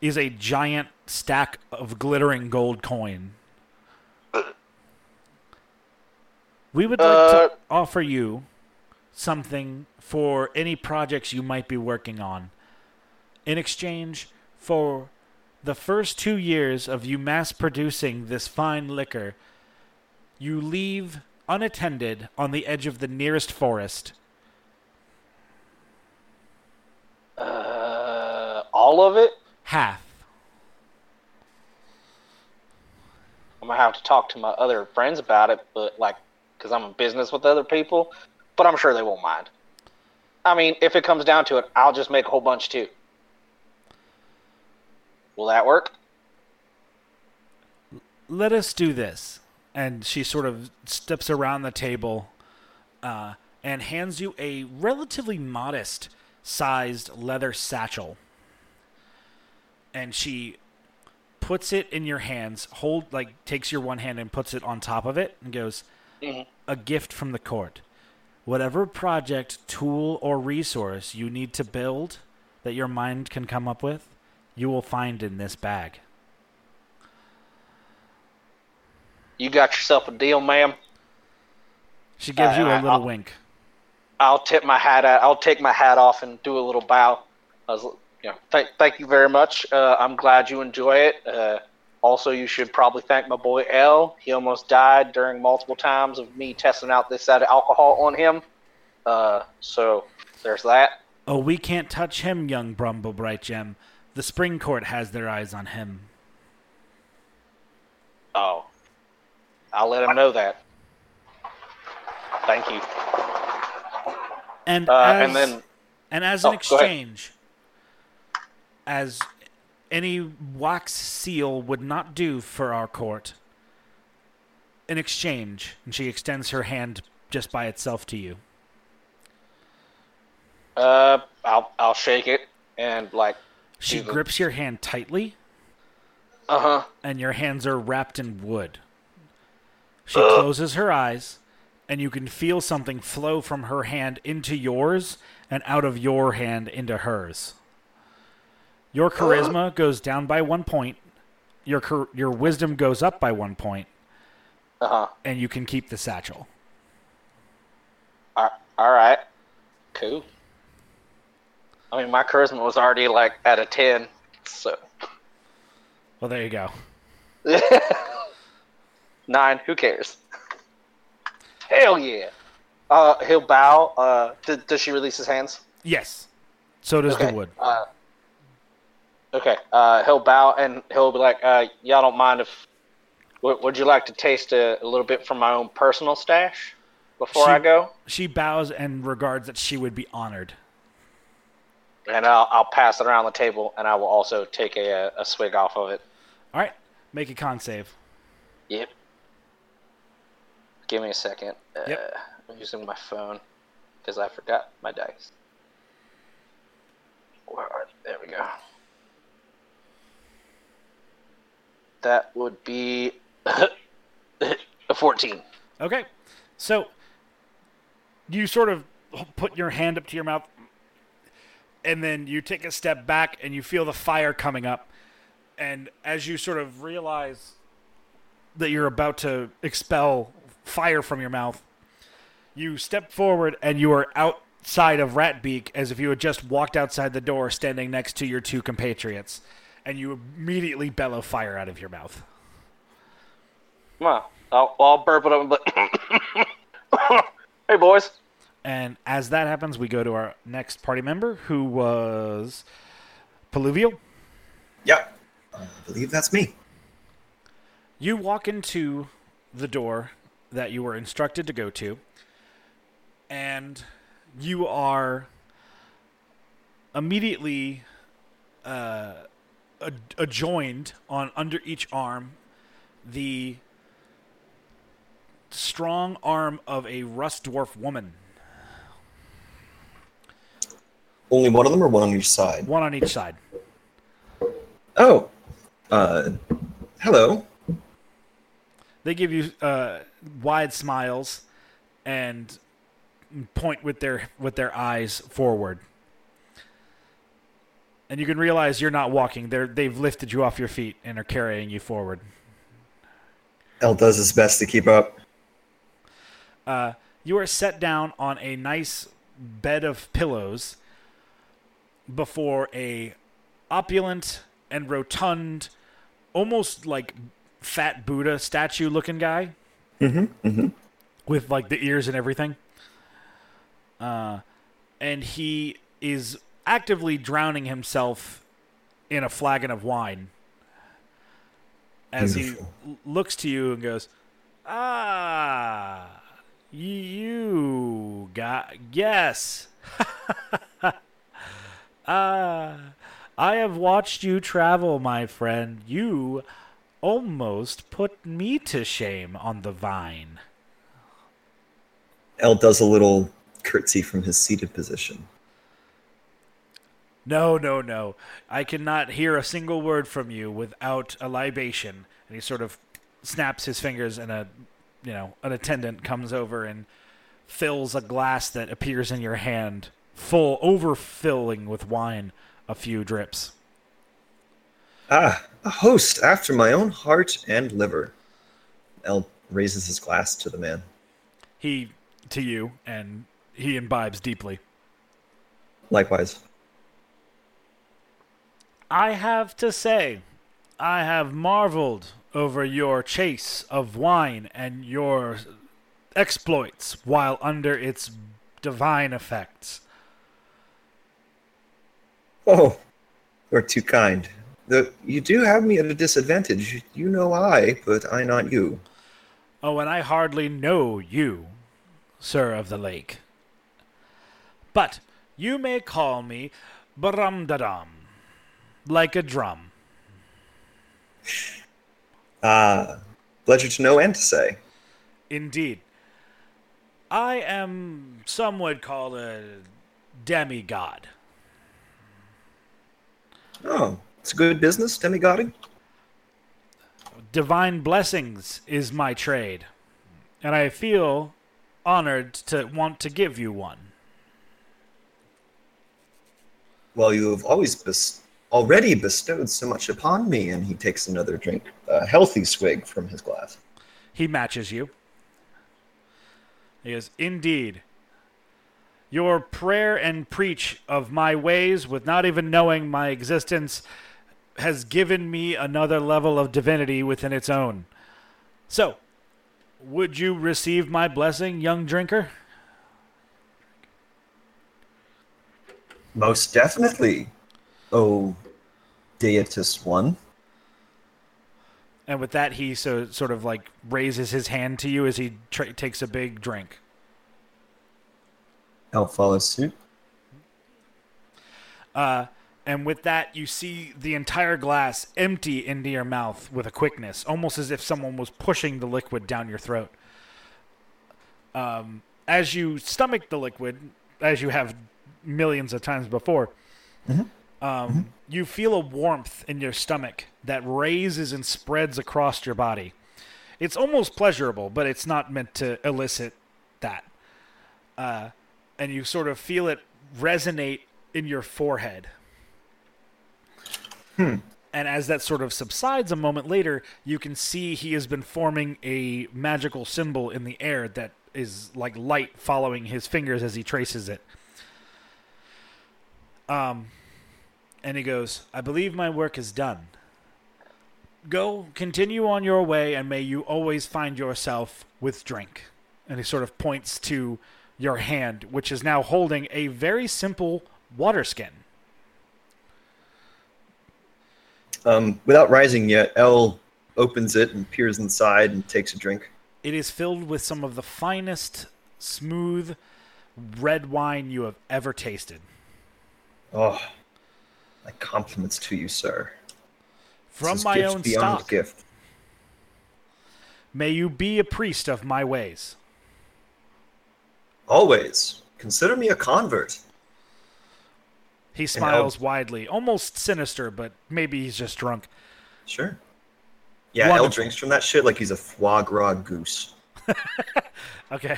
is a giant stack of glittering gold coin. We would like Uh, to offer you something for any projects you might be working on in exchange for the first two years of you mass producing this fine liquor. You leave unattended on the edge of the nearest forest. Uh, all of it. Half. I'm gonna have to talk to my other friends about it, but like, because I'm in business with other people, but I'm sure they won't mind. I mean, if it comes down to it, I'll just make a whole bunch too. Will that work? let us do this. And she sort of steps around the table uh, and hands you a relatively modest sized leather satchel. And she puts it in your hands, hold like takes your one hand and puts it on top of it and goes, Mhm. "A gift from the court. Whatever project, tool, or resource you need to build that your mind can come up with, you will find in this bag." you got yourself a deal, ma'am. She gives you Uh, a little I'll- wink. I'll tip my hat at. I'll take my hat off and do a little bow. Was, you know, thank, thank you very much. Uh, I'm glad you enjoy it. Uh, also, you should probably thank my boy L. He almost died during multiple times of me testing out this out of alcohol on him. Uh, so there's that. Oh, we can't touch him, young Brumble Bright Gem. The Spring Court has their eyes on him. Oh, I'll let him know that. Thank you. And Uh, as, and then and as Oh, an exchange, as any wax seal would not do for our court, in exchange, and she extends her hand just by itself to you. uh, I'll I'll shake it and like She the- grips your hand tightly, uh huh. and your hands are wrapped in wood. She closes her eyes, and you can feel something flow from her hand into yours and out of your hand into hers. Your charisma goes down by one point. Your your wisdom goes up by one point, Uh huh. and you can keep the satchel. All right. Cool. I mean, my charisma was already like at a ten, so Well, there you go. (laughs) nine. Who cares? Hell yeah. Uh, he'll bow. Uh, d- does she release his hands? Yes. So does Okay. the wood. Uh, okay. Uh, he'll bow and he'll be like, uh, "Y'all don't mind if? W- would you like to taste a, a little bit from my own personal stash before She- I go?" She bows and regards that she would be honored. And I'll, I'll pass it around the table, and I will also take a, a swig off of it. All right, make a con save. Yep. Give me a second. Uh, Yep. I'm using my phone because I forgot my dice. Where are There we go. That would be (coughs) a 14. Okay. So you sort of put your hand up to your mouth and then you take a step back and you feel the fire coming up. And as you sort of realize that you're about to expel fire from your mouth, you step forward and you are outside of Ratbeak as if you had just walked outside the door standing next to your two compatriots. And you immediately bellow fire out of your mouth. Come on. I'll, I'll burp it up and like, (coughs) hey, boys. And as that happens, we go to our next party member, who was Peluvial. Yeah. I believe that's me. You walk into the door that you were instructed to go to, and you are immediately uh, ad- adjoined on under each arm the strong arm of a rust dwarf woman, Only one of them or one on each side? one on each side. Oh. Uh, hello. They give you uh, wide smiles and point with their with their eyes forward. And you can realize you're not walking. They're they've lifted you off your feet and are carrying you forward. El does his best to keep up. Uh, you are set down on a nice bed of pillows before a opulent and rotund, almost like fat Buddha statue looking guy. Mm-hmm. Mm-hmm. with like the ears and everything. Uh, and he is actively drowning himself in a flagon of wine as Beautiful. he looks to you and goes, "Ah, you got yes." (laughs) Ah, I have watched you travel, my friend. You almost put me to shame on the vine. El does a little curtsy from his seated position. No, no, no. I cannot hear a single word from you without a libation. And he sort of snaps his fingers, and a, you know, an attendant comes over and fills a glass that appears in your hand, full, overfilling with wine, a few drips. Ah, a host after my own heart and liver. El raises his glass to the man. He to you, and he imbibes deeply. Likewise. I have to say, I have marveled over your chase of wine and your exploits while under its divine effects. Oh, you're too kind. The, you do have me at a disadvantage. You know I, but I not you. Oh, and I hardly know you, Sir of the Lake. But you may call me Baramdadam, like a drum. Ah, pleasure to know and to say. Indeed. I am, some would call a demigod. Oh, it's good business, demigodding. Divine blessings is my trade, and I feel honored to want to give you one. Well, you have always bes- already bestowed so much upon me, and he takes another drink, a healthy swig from his glass. He matches you. He goes, Indeed. Your prayer and preach of my ways, with not even knowing my existence, has given me another level of divinity within its own. So, would you receive my blessing, young drinker? Most definitely. Oh, Deitist one. And with that, he so sort of like raises his hand to you as he tra- takes a big drink. I'll follow suit. Uh, and with that, you see the entire glass empty into your mouth with a quickness, almost as if someone was pushing the liquid down your throat. Um, as you stomach the liquid, as you have millions of times before, um, you feel a warmth in your stomach that raises and spreads across your body. It's almost pleasurable, but it's not meant to elicit that. Uh, and you sort of feel it resonate in your forehead. And as that sort of subsides a moment later, you can see he has been forming a magical symbol in the air that is like light following his fingers as he traces it. Um, and he goes, I believe my work is done. Go, continue on your way, and may you always find yourself with drink. And he sort of points to your hand, which is now holding a very simple water skin. Um, without rising yet, El opens it and peers inside and takes a drink. It is filled with some of the finest, smooth red wine you have ever tasted. Oh, my compliments to you, sir. From my gift own beyond stock. gift. May you be a priest of my ways. Always consider me a convert. He smiles widely, almost sinister, but maybe he's just drunk. Sure. Yeah, El Wonderful. drinks from that shit like he's a foie gras goose. (laughs) Okay.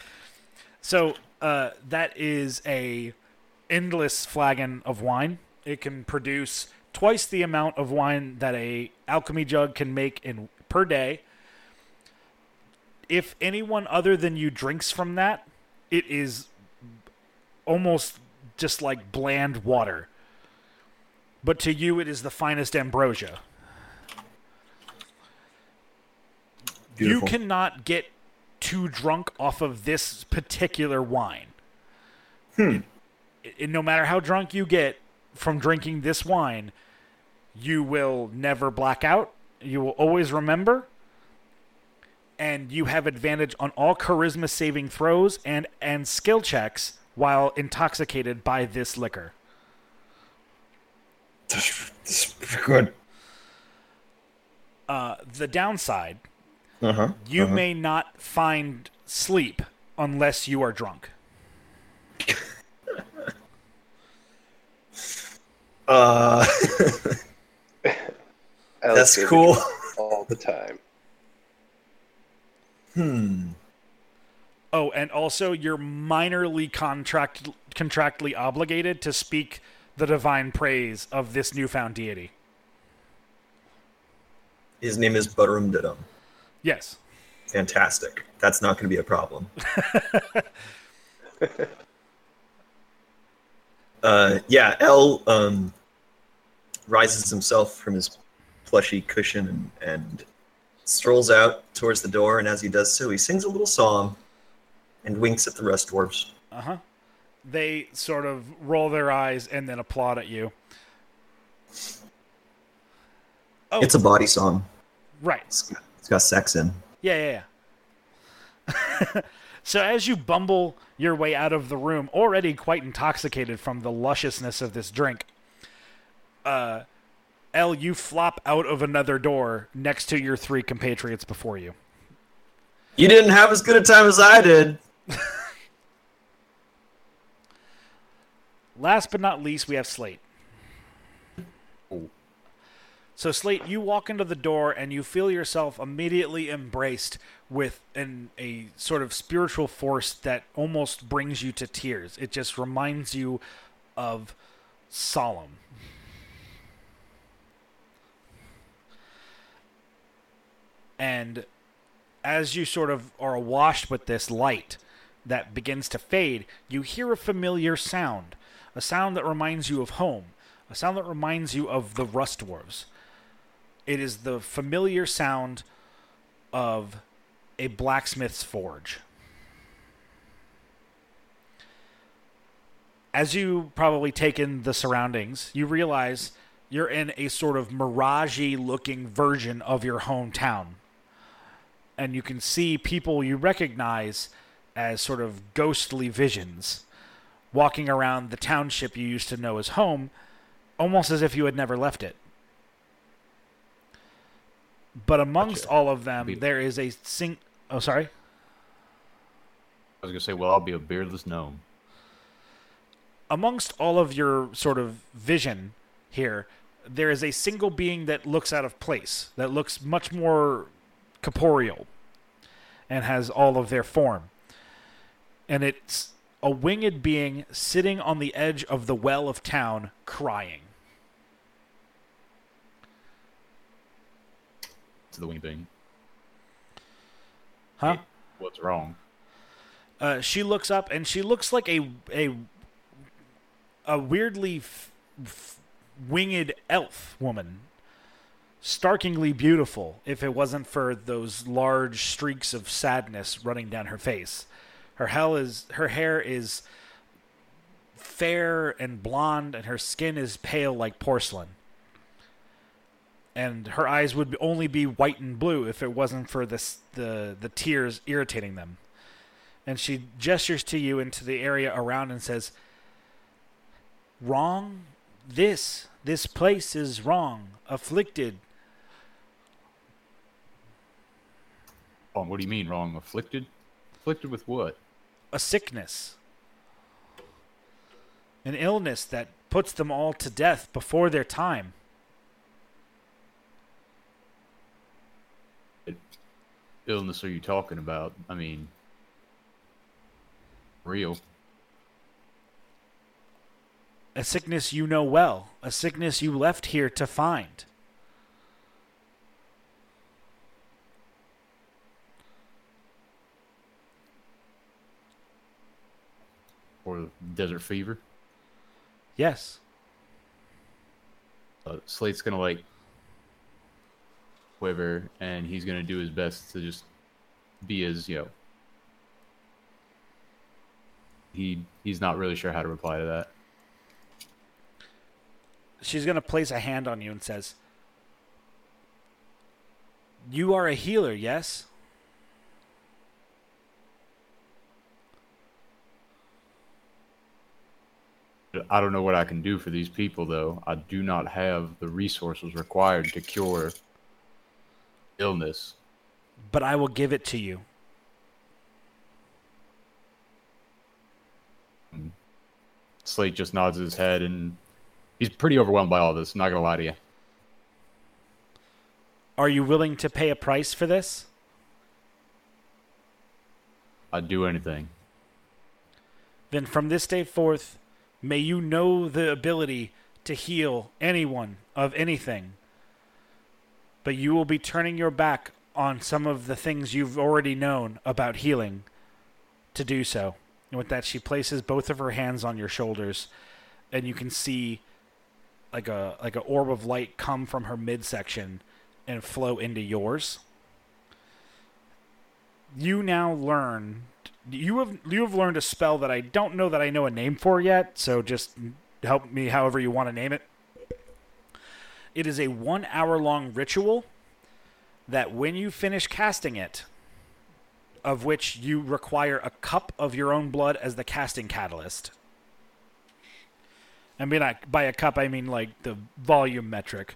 (laughs) so uh, that is a endless flagon of wine. It can produce twice the amount of wine that a alchemy jug can make in per day. If anyone other than you drinks from that, it is almost just like bland water. But to you, it is the finest ambrosia. Beautiful. You cannot get too drunk off of this particular wine. Hmm. no matter how drunk you get from drinking this wine, you will never black out. You will always remember. And you have advantage on all charisma saving throws and, and skill checks while intoxicated by this liquor. This this is pretty good. Uh, the downside, Uh huh. you may not find sleep unless you are drunk. (laughs) Uh, (laughs) that's cool. (laughs) all the time. Hmm. Oh, and also you're minorly contract contractually obligated to speak the divine praise of this newfound deity. His name is Butterum Didum. Yes. Fantastic. That's not going to be a problem. (laughs) uh, yeah, L um, rises himself from his plushy cushion and, and strolls out towards the door. And as he does so, he sings a little song and winks at the rest dwarves. Uh huh. They sort of roll their eyes and then applaud at you. Oh, It's a body song. right. It's got, it's got sex in. Yeah, yeah, yeah. (laughs) so as you bumble your way out of the room, already quite intoxicated from the lusciousness of this drink, uh, L, you flop out of another door next to your three compatriots before you. You didn't have as good a time as I did. (laughs) Last but not least, we have Slate. So Slate, you walk into the door and you feel yourself immediately embraced with an a sort of spiritual force that almost brings you to tears. It just reminds you of Solemn. And as you sort of are washed with this light that begins to fade, you hear a familiar sound, a sound that reminds you of home, a sound that reminds you of the Rust Dwarves. It is the familiar sound of a blacksmith's forge. As you probably take in the surroundings, you realize you're in a sort of miragey looking version of your hometown. And you can see people you recognize as sort of ghostly visions walking around the township you used to know as home, almost as if you had never left it. But amongst all of them, Be- there is a sing. Oh, sorry. I was gonna say, well, I'll be a beardless gnome. amongst all of your sort of vision here, there is a single being that looks out of place, that looks much more corporeal, and has all of their form. And it's a winged being sitting on the edge of the well of town, crying. To the winged being. Huh? What's wrong? Uh, she looks up and she looks like a a a weirdly f- f- winged elf woman, starkingly beautiful. If it wasn't for those large streaks of sadness running down her face, her hell is her hair is fair and blonde, and her skin is pale like porcelain. And her eyes would only be white and blue if it wasn't for this the the tears irritating them and she gestures to you into the area around and says, Wrong? This, this place is wrong. Afflicted. Wrong. What do you mean wrong? Afflicted? Afflicted with what? A sickness. An illness that puts them all to death before their time. What illness are you talking about? I mean, real. A sickness you know well. A sickness you left here to find. Or desert fever. Yes. Uh, Slate's gonna like quiver, and he's gonna do his best to just be as you know. He he's not really sure how to reply to that. she's to place a hand on you and says, You are a healer, yes? I don't know what I can do for these people, though. I do not have the resources required to cure illness. But I will give it to you. Slate just nods his head, and he's pretty overwhelmed by all this. Not gonna lie to you. Are you willing to pay a price for this? I'd do anything. Then from this day forth, may you know the ability to heal anyone of anything. But you will be turning your back on some of the things you've already known about healing to do so. And with that, she places both of her hands on your shoulders, and you can see like a like a orb of light come from her midsection and flow into yours. You now learn you have you have learned a spell that I don't know that I know a name for yet, so just help me however you want to name it. It is a 1 hour long ritual that when you finish casting it, of which you require a cup of your own blood as the casting catalyst. I mean, I, by a cup, I mean like the volume metric.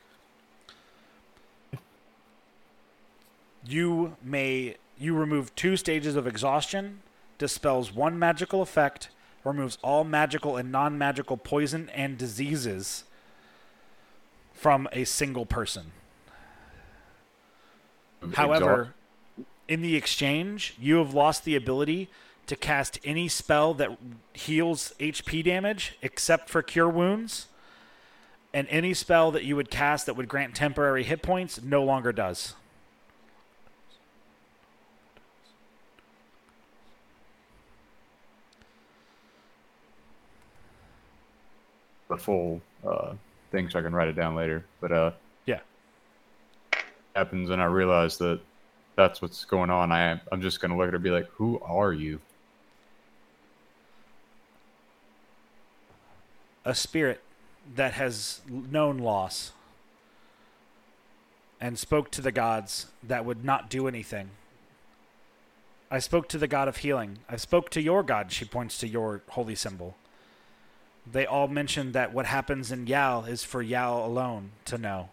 You may you remove two stages of exhaustion, dispels one magical effect, removes all magical and non-magical poison and diseases from a single person. However, in the exchange, you have lost the ability to cast any spell that heals HP damage except for cure wounds. And any spell that you would cast that would grant temporary hit points no longer does. The full uh, thing so I can write it down later. But uh, Yeah. happens, and I realize that that's what's going on. I I'm just gonna look at her and be like, "Who are you?" a spirit that has known loss and spoke to the gods that would not do anything. I spoke to the god of healing. I spoke to your god, she points to your holy symbol. They all mentioned that what happens in Yao is for Yao alone to know.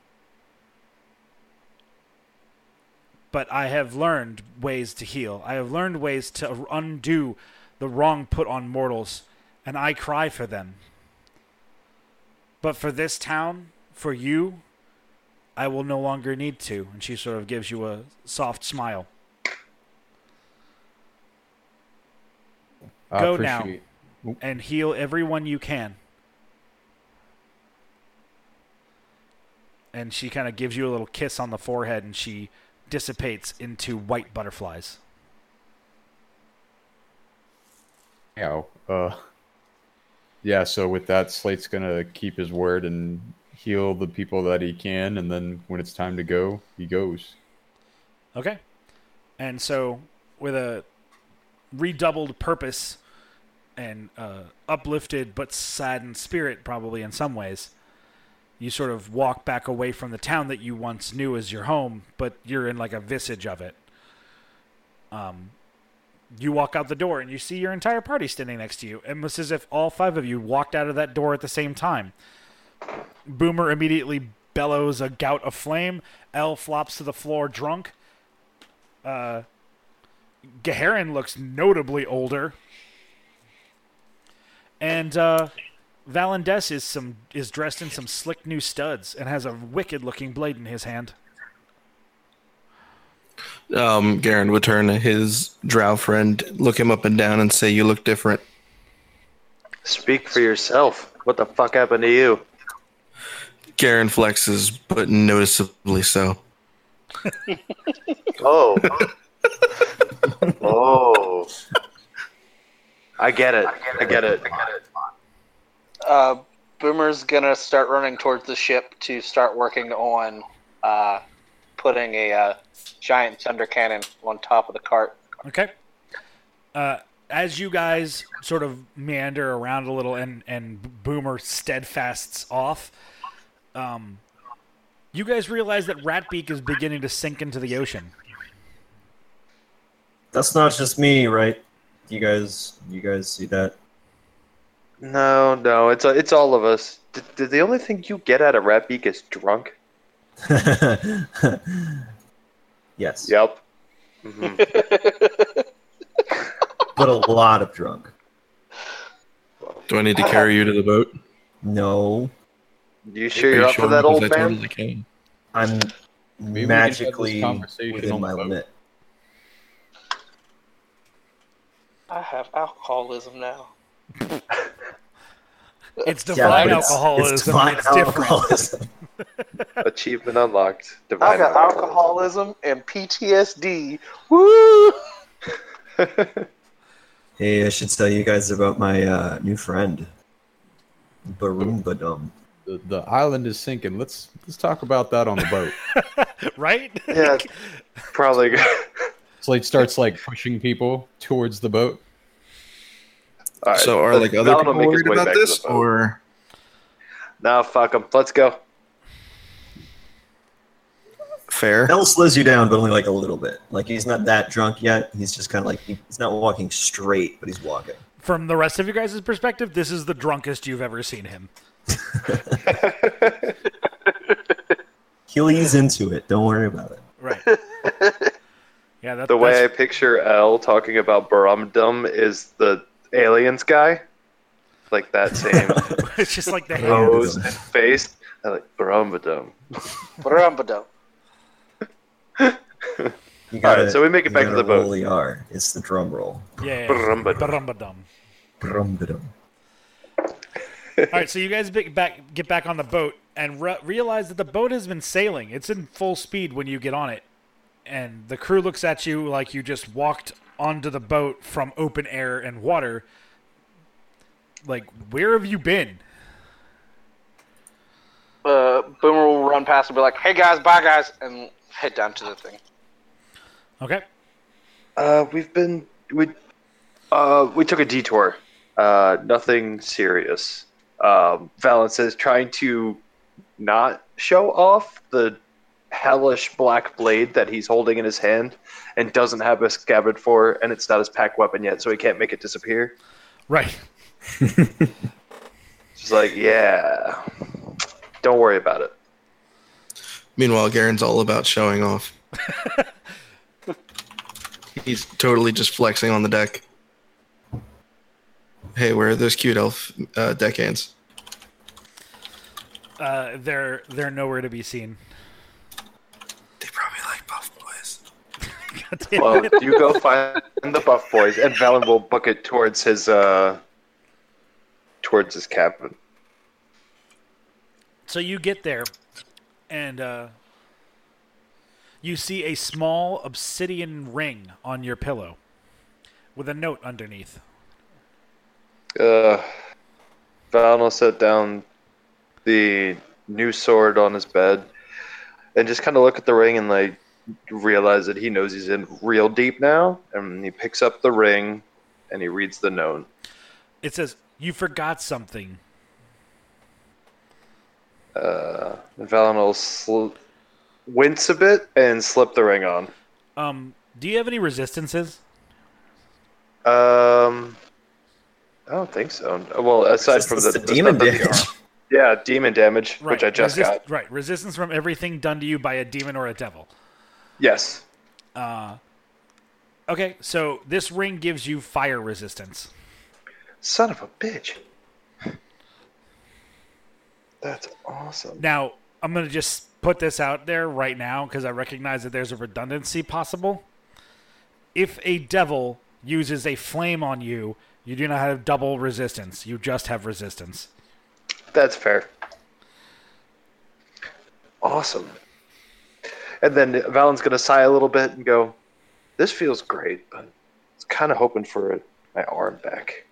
But I have learned ways to heal. I have learned ways to undo the wrong put on mortals, and I cry for them. But for this town, for you, I will no longer need to. And she sort of gives you a soft smile. I Go now. And heal everyone you can. And she kind of gives you a little kiss on the forehead and she dissipates into white butterflies. Yeah. Uh, yeah. So with that, Slate's gonna keep his word and heal the people that he can, and then when it's time to go, he goes. Okay. And so, with a redoubled purpose and uh, uplifted but saddened spirit, probably in some ways, you sort of walk back away from the town that you once knew as your home, but you're in like a visage of it. Um, you walk out the door and you see your entire party standing next to you. Almost as if all five of you walked out of that door at the same time. Boomer immediately bellows a gout of flame. L flops to the floor drunk. Uh, Garen looks notably older. And uh, Valendes is some is dressed in some slick new studs and has a wicked looking blade in his hand. Um, Garen would turn to his drow friend, look him up and down, and say, "You look different." Speak for yourself. What the fuck happened to you? Garen flexes, but noticeably so. Oh. (laughs) oh. I get it. I get it. Uh, Boomer's gonna start running towards the ship to start working on uh, putting a uh, giant thunder cannon on top of the cart. Okay. Uh, as you guys sort of meander around a little and, and Boomer steadfasts off, um, you guys realize that Ratbeak is beginning to sink into the ocean. That's not just me, right? You guys, you guys see that? No, no, it's it's all of us. Did, did the only thing you get out of Ratbeak is drunk? (laughs) yes. Yep. Mhm. (laughs) But a lot of drunk. Do I need to carry you to the boat? No. You sure Are you're up sure? for that, old man? I'm Maybe we can have this magically within my limit. I have alcoholism now. (laughs) It's Yeah, divine but it's- alcoholism. It's divine It's different. alcoholism. (laughs) Achievement unlocked. I Divine got alcoholism. alcoholism and PTSD. Woo! (laughs) Hey, I should tell you guys about my uh, new friend, Barumbadum. The, the island is sinking. Let's let's talk about that on the boat. right? Yeah, probably. Slate starts like pushing people towards the boat. All right, so are like other people worried about this, or Nah, fuck them. Let's go. fair? L slows you down, but only like a little bit. Like he's not that drunk yet. He's just kind of like he's not walking straight, but he's walking. From the rest of you guys' perspective, this is the drunkest you've ever seen him. (laughs) He'll ease into it. Don't worry about it. Right. (laughs) Yeah, that, The way I picture L talking about Barumdum is the aliens guy, like that (laughs) same (laughs) it's just like the nose and face. I like Barumdum. Barambadum. You gotta, Alright, so we make it back to the boat. roll the R. It's the drum roll. Yeah. yeah. Barumbadum. Barumbadum. Barumbadum. (laughs) All right, so you guys be- back, get back on the boat and re- realize that the boat has been sailing. It's in full speed when you get on it, and the crew looks at you like you just walked onto the boat from open air and water. Like, where have you been? Uh, Boomer will run past and be like, "Hey guys, bye guys," and head down to the thing. Okay. Uh, we've been we uh we took a detour. Uh, nothing serious. Um, Valence is trying to not show off the hellish black blade that he's holding in his hand and doesn't have a scabbard for, and it's not his pact weapon yet, so he can't make it disappear. Right. (laughs) She's like, yeah, don't worry about it. Meanwhile, Garen's all about showing off. (laughs) He's totally just flexing on the deck. Hey, where are those cute elf uh, deckhands? Uh, they're they're nowhere to be seen. They probably like buff boys. God damn Well, (laughs) it. you go find the buff boys, and Valen will book it towards his uh towards his cabin. So you get there, and uh, you see a small obsidian ring on your pillow with a note underneath. Uh, Valen will set down the new sword on his bed and just kind of look at the ring and like realize that he knows he's in real deep now. And he picks up the ring and he reads the note. It says, "You forgot something." Uh, Valen will sl- wince a bit and slip the ring on. Um, do you have any resistances? Um, I don't think so. Well, aside from the, the demon the- damage. yeah, demon damage, which I just resist- got. Right, resistance from everything done to you by a demon or a devil. Yes. Uh, okay, so this ring gives you fire resistance. Son of a bitch. That's awesome. Now, I'm going to just put this out there right now because I recognize that there's a redundancy possible. If a devil uses a flame on you, you do not have double resistance. You just have resistance. That's fair. Awesome. And then Valen's gonna sigh a little bit and go, "This feels great, but I was kind of hoping for my arm back."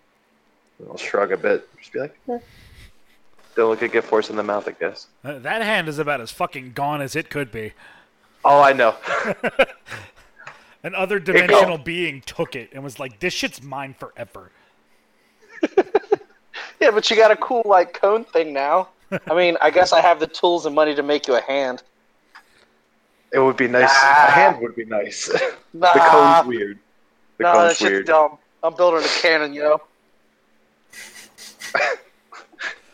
And I'll shrug a bit, just be like, eh. "Don't look a gift horse in the mouth, I guess." Uh, that hand is about as fucking gone as it could be. Oh, I know. (laughs) An other dimensional being took it and was like, "This shit's mine forever." (laughs) Yeah, but you got a cool like cone thing now. (laughs) I mean, I guess I have the tools and money to make you a hand. It would be nice. Nah. A hand would be nice. (laughs) Nah, the cone's weird. The nah, that cone's shit's weird. dumb. I'm building a cannon, yo. This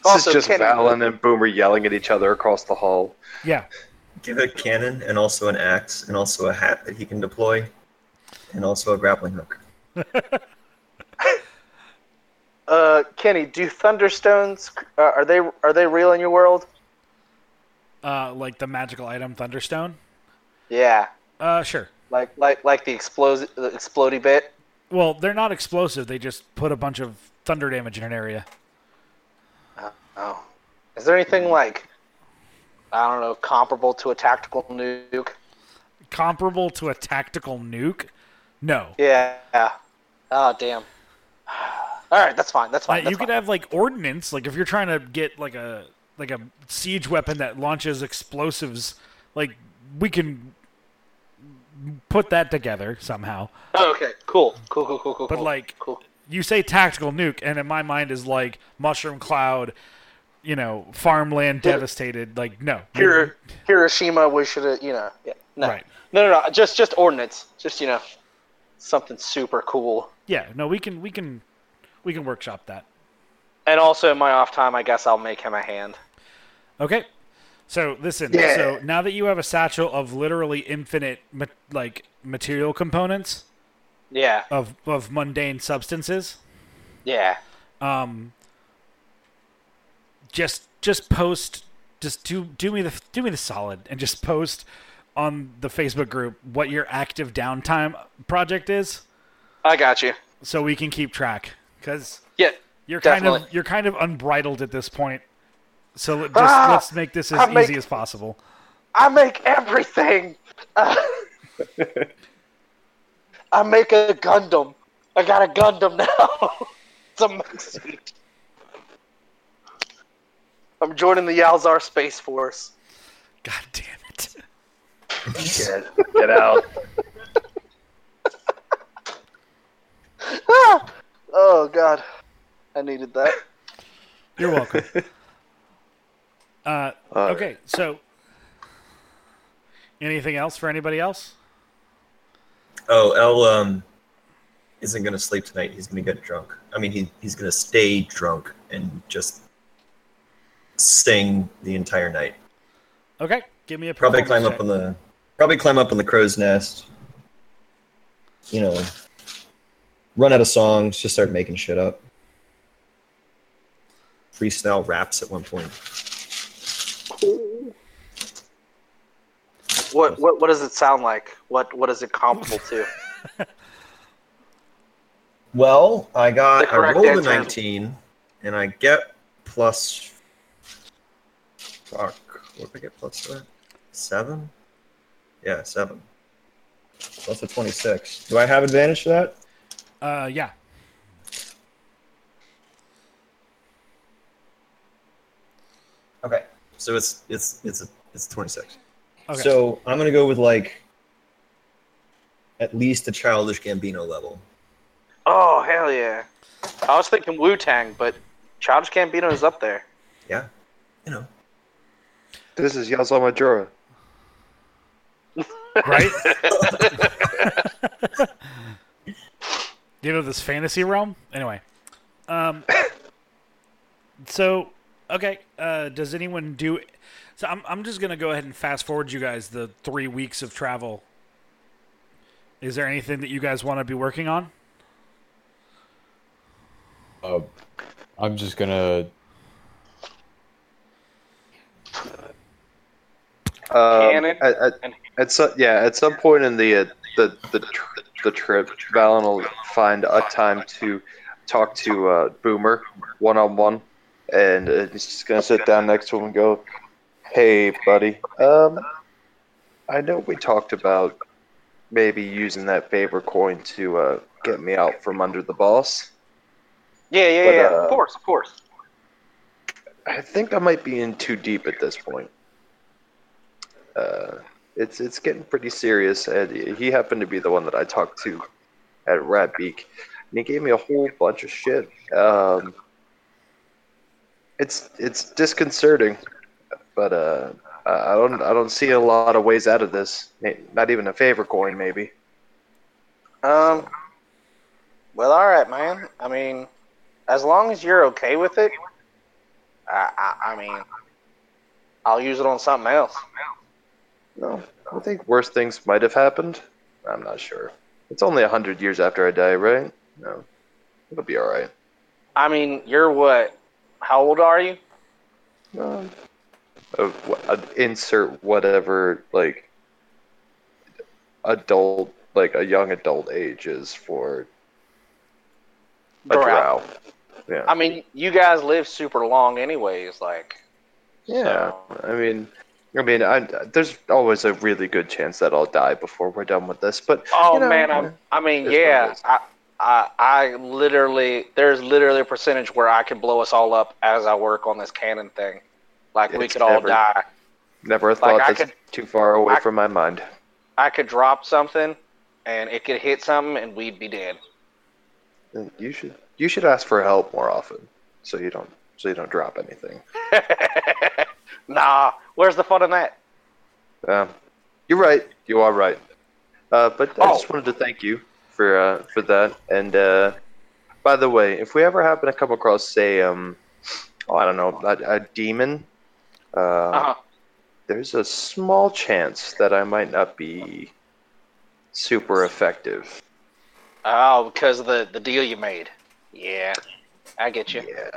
Also, is just Kenny- Valen and Boomer yelling at each other across the hall. Yeah. Give a cannon and also an axe and also a hat that he can deploy, and also a grappling hook. (laughs) Uh, Kenny, do thunderstones uh, are they are they real in your world? Uh, like the magical item Thunderstone. Yeah, Uh, sure. like like like the explosive the explodey bit. Well, they're not explosive. They just put a bunch of thunder damage in an area. Oh, is there anything like I don't know, comparable to a tactical nuke. Comparable to a tactical nuke? No. Yeah. Oh damn. (sighs) All right, that's fine. That's Uh, fine. that's you could fine. have like ordnance, like if you're trying to get like a like a siege weapon that launches explosives, like we can put that together somehow. Oh, okay, cool, cool, cool, cool, cool. But cool. like cool. you say tactical nuke, and in my mind is like mushroom cloud, you know, farmland devastated. Like no, Hiro- Hiroshima, we should have, you know, yeah, no, Right. no, no, no, just just ordnance, just you know, something super cool. yeah, no, we can we can we can workshop that. And also, in my off time, I guess I'll make him a hand. Okay. So listen. Yeah. So now that you have a satchel of literally infinite like material components Yeah, of of mundane substances, yeah. um, just just post, just do do me the do me the solid and just post on the Facebook group what your active downtime project is, I got you. so we can keep track. Because Yeah, you're kind of you're kind of unbridled at this point. So let- just Ah, let's make this as make- easy as possible. I make everything. Uh, (laughs) I make a Gundam. I got a Gundam now. (laughs) it's a amazing. I'm joining the Yalzar Space Force. God damn it. Get, get out. (laughs) Ah! Oh God, I needed that. You're welcome. Uh, All right. okay, so anything else for anybody else? Oh, L um isn't gonna sleep tonight. He's gonna get drunk. I mean, he he's gonna stay drunk and just sing the entire night. Okay, give me a Probably performance climb up on the probably climb up on the crow's nest. You know, run out of songs, just start making shit up. Freestyle raps at one point. What what what does it sound like? What what is it comparable to? (laughs) Well, I got The I correct rolled a 19, and I get plus. Fuck, what did I get plus to that? Seven. Yeah, seven. Plus a 26. Do I have advantage to that? Uh, yeah. Okay, so it's it's it's a, it's 26. Okay. So I'm gonna go with like at least a childish Gambino level. Oh hell yeah! I was thinking Wu Tang, but Childish Gambino is up there. Yeah, you know. This is Yazal Majora. right? (laughs) (laughs) you know this fantasy realm? Anyway. Um so okay, uh does anyone do so I'm I'm just gonna go ahead and fast forward you guys the three weeks of travel. Is there anything that you guys want to be working on? Uh, I'm just gonna. Um, Cannon at, at, at some, yeah, at some point in the uh, the the tr- the trip, Valen will find a time to talk to uh, Boomer one on one, and uh, he's just gonna sit down next to him and go, "Hey, buddy, um, I know we talked about maybe using that favor coin to uh, get me out from under the boss. Yeah, yeah, But, yeah. uh, of course, of course. I think I might be in too deep at this point. Uh, it's it's getting pretty serious, and he happened to be the one that I talked to at Ratbeak, and he gave me a whole bunch of shit. Um, it's it's disconcerting, but uh, I don't I don't see a lot of ways out of this. Not even a favor coin, maybe. Um. Well, all right, man. I mean, as long as you're okay with it, I, I, I mean, I'll use it on something else. No, I think worse things might have happened. I'm not sure. It's only a hundred years after I die, right? No, it'll be all right. I mean, you're what? How old are you? Uh, uh, insert whatever like adult, like a young adult age is for a Drow. drow. Yeah, I mean, you guys live super long, anyways. Like, yeah. so- I mean, I mean, I, there's always a really good chance that I'll die before we're done with this. But Oh you know, man, I'm, I mean, It's what it yeah. I, I, I literally, there's literally a percentage where I could blow us all up as I work on this cannon thing. Like we It's could all die. never thought I that's could- too far away I- from my mind. I could drop something, and it could hit something, and we'd be dead. You should you should ask for help more often, so you don't so you don't drop anything. (laughs) nah, where's the fun in that? Um, you're right. You are right. Uh, but I Oh. just wanted to thank you for uh, for that. And uh, by the way, if we ever happen to come across, say, um, oh, I don't know, a, a demon, uh, Uh-huh. there's a small chance that I might not be super effective. Oh, because of the the deal you made. Yeah, I get you. Yeah.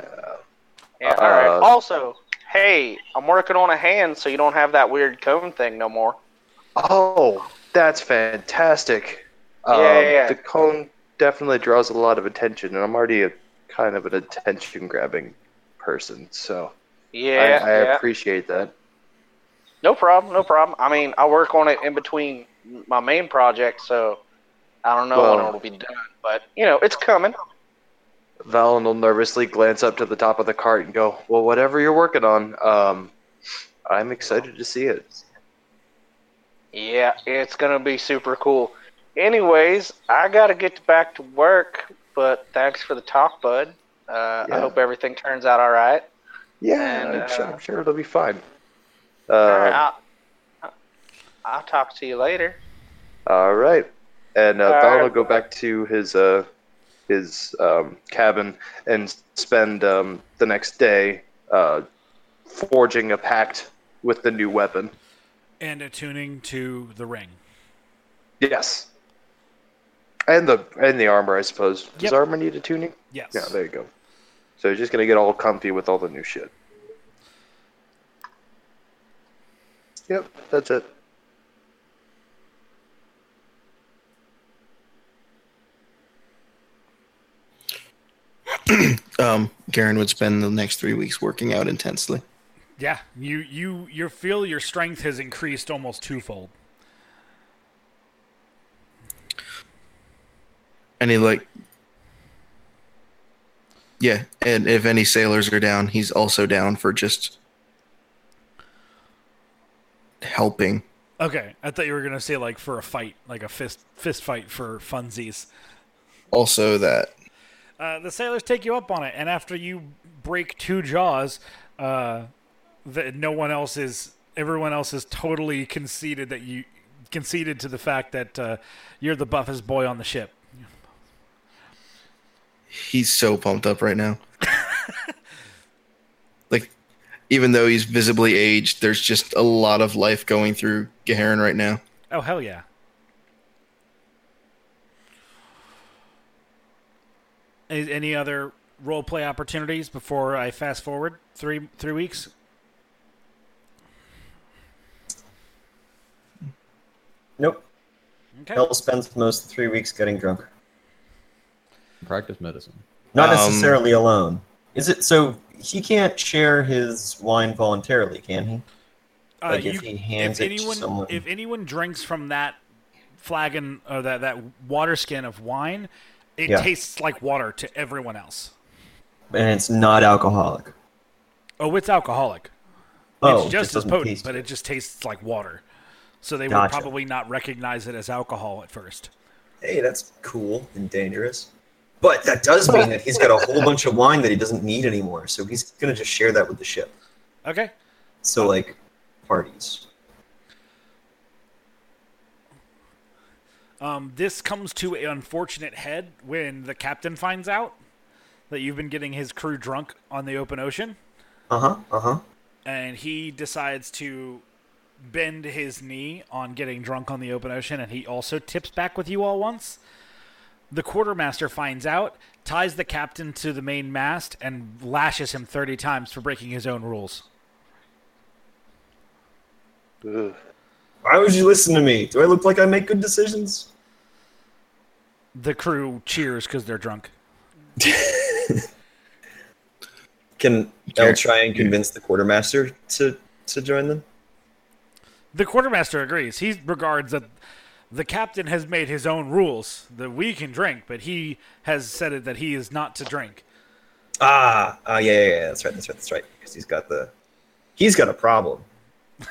Yeah, all right. Uh, Also, hey, I'm working on a hand, so you don't have that weird cone thing no more. Oh, that's fantastic. Yeah, Um, yeah, yeah. The cone definitely draws a lot of attention, and I'm already a kind of an attention grabbing person, so Yeah, I, I yeah. appreciate that. No problem, no problem. I mean, I work on it in between my main project, so I don't know when it'll be done, but you know, it's coming. Valen will nervously glance up to the top of the cart and go, "Well, whatever you're working on, um, I'm excited to see it." Yeah, it's gonna be super cool. Anyways, I gotta get back to work, but thanks for the talk, bud. Uh, I hope everything turns out all right. Yeah, And, I'm, sure, uh, I'm sure it'll be fine. Uh, all right, I'll, I'll talk to you later. All right. And uh, Val right. will go back to his uh, his um, cabin and spend um, the next day uh, forging a pact with the new weapon. And attuning to the ring. Yes. And the and the armor, I suppose. Does Yep. armor need a tuning? Yes. Yeah, there you go. So he's just gonna get all comfy with all the new shit. Yep, that's it. (clears throat) Um, Garen would spend the next three weeks working out intensely. Yeah, you you you feel your strength has increased almost twofold. And he like, yeah. And if any sailors are down, he's also down for just helping. Okay, I thought you were gonna say like for a fight, like a fist fist fight for funsies. Also, that Uh, the sailors take you up on it, and after you break two jaws, uh, the, no one else is. Everyone else is totally conceded that you conceded to the fact that uh, you're the buffest boy on the ship. He's so pumped up right now. like, even though he's visibly aged, there's just a lot of life going through Garen right now. Oh hell yeah! Any, any other role play opportunities before I fast forward three three weeks? Nope. Okay. Hell spends most of the three weeks getting drunk. Practice medicine. Not Um, necessarily alone. Is it so? He can't share his wine voluntarily, can he? Uh, Like, if you- he hands if it to anyone, someone- if anyone drinks from that flagon or that that water skin of wine, it Yeah. tastes like water to everyone else. And it's not alcoholic. Oh, it's alcoholic. Oh, it's just as potent, taste but it just tastes like water. So they Gotcha. would probably not recognize it as alcohol at first. Hey, that's cool and dangerous. But that does mean that he's got a whole (laughs) bunch of wine that he doesn't need anymore. So he's gonna just share that with the ship. Okay. So like parties. Um, this comes to an unfortunate head when the captain finds out that you've been getting his crew drunk on the open ocean. Uh huh. Uh huh. and he decides to bend his knee on getting drunk on the open ocean, and he also tips back with you all once. The quartermaster finds out, ties the captain to the main mast, and lashes him 30 times for breaking his own rules. Ugh. Why would you listen to me? Do I look like I make good decisions? The crew cheers because they're drunk. (laughs) Can. El try and convince the quartermaster to to join them? The quartermaster agrees. He regards that the captain has made his own rules that we can drink, but he has said it that he is not to drink. Ah, ah, yeah, yeah, yeah. That's right. That's right. That's right. Because he's got the, he's got a problem.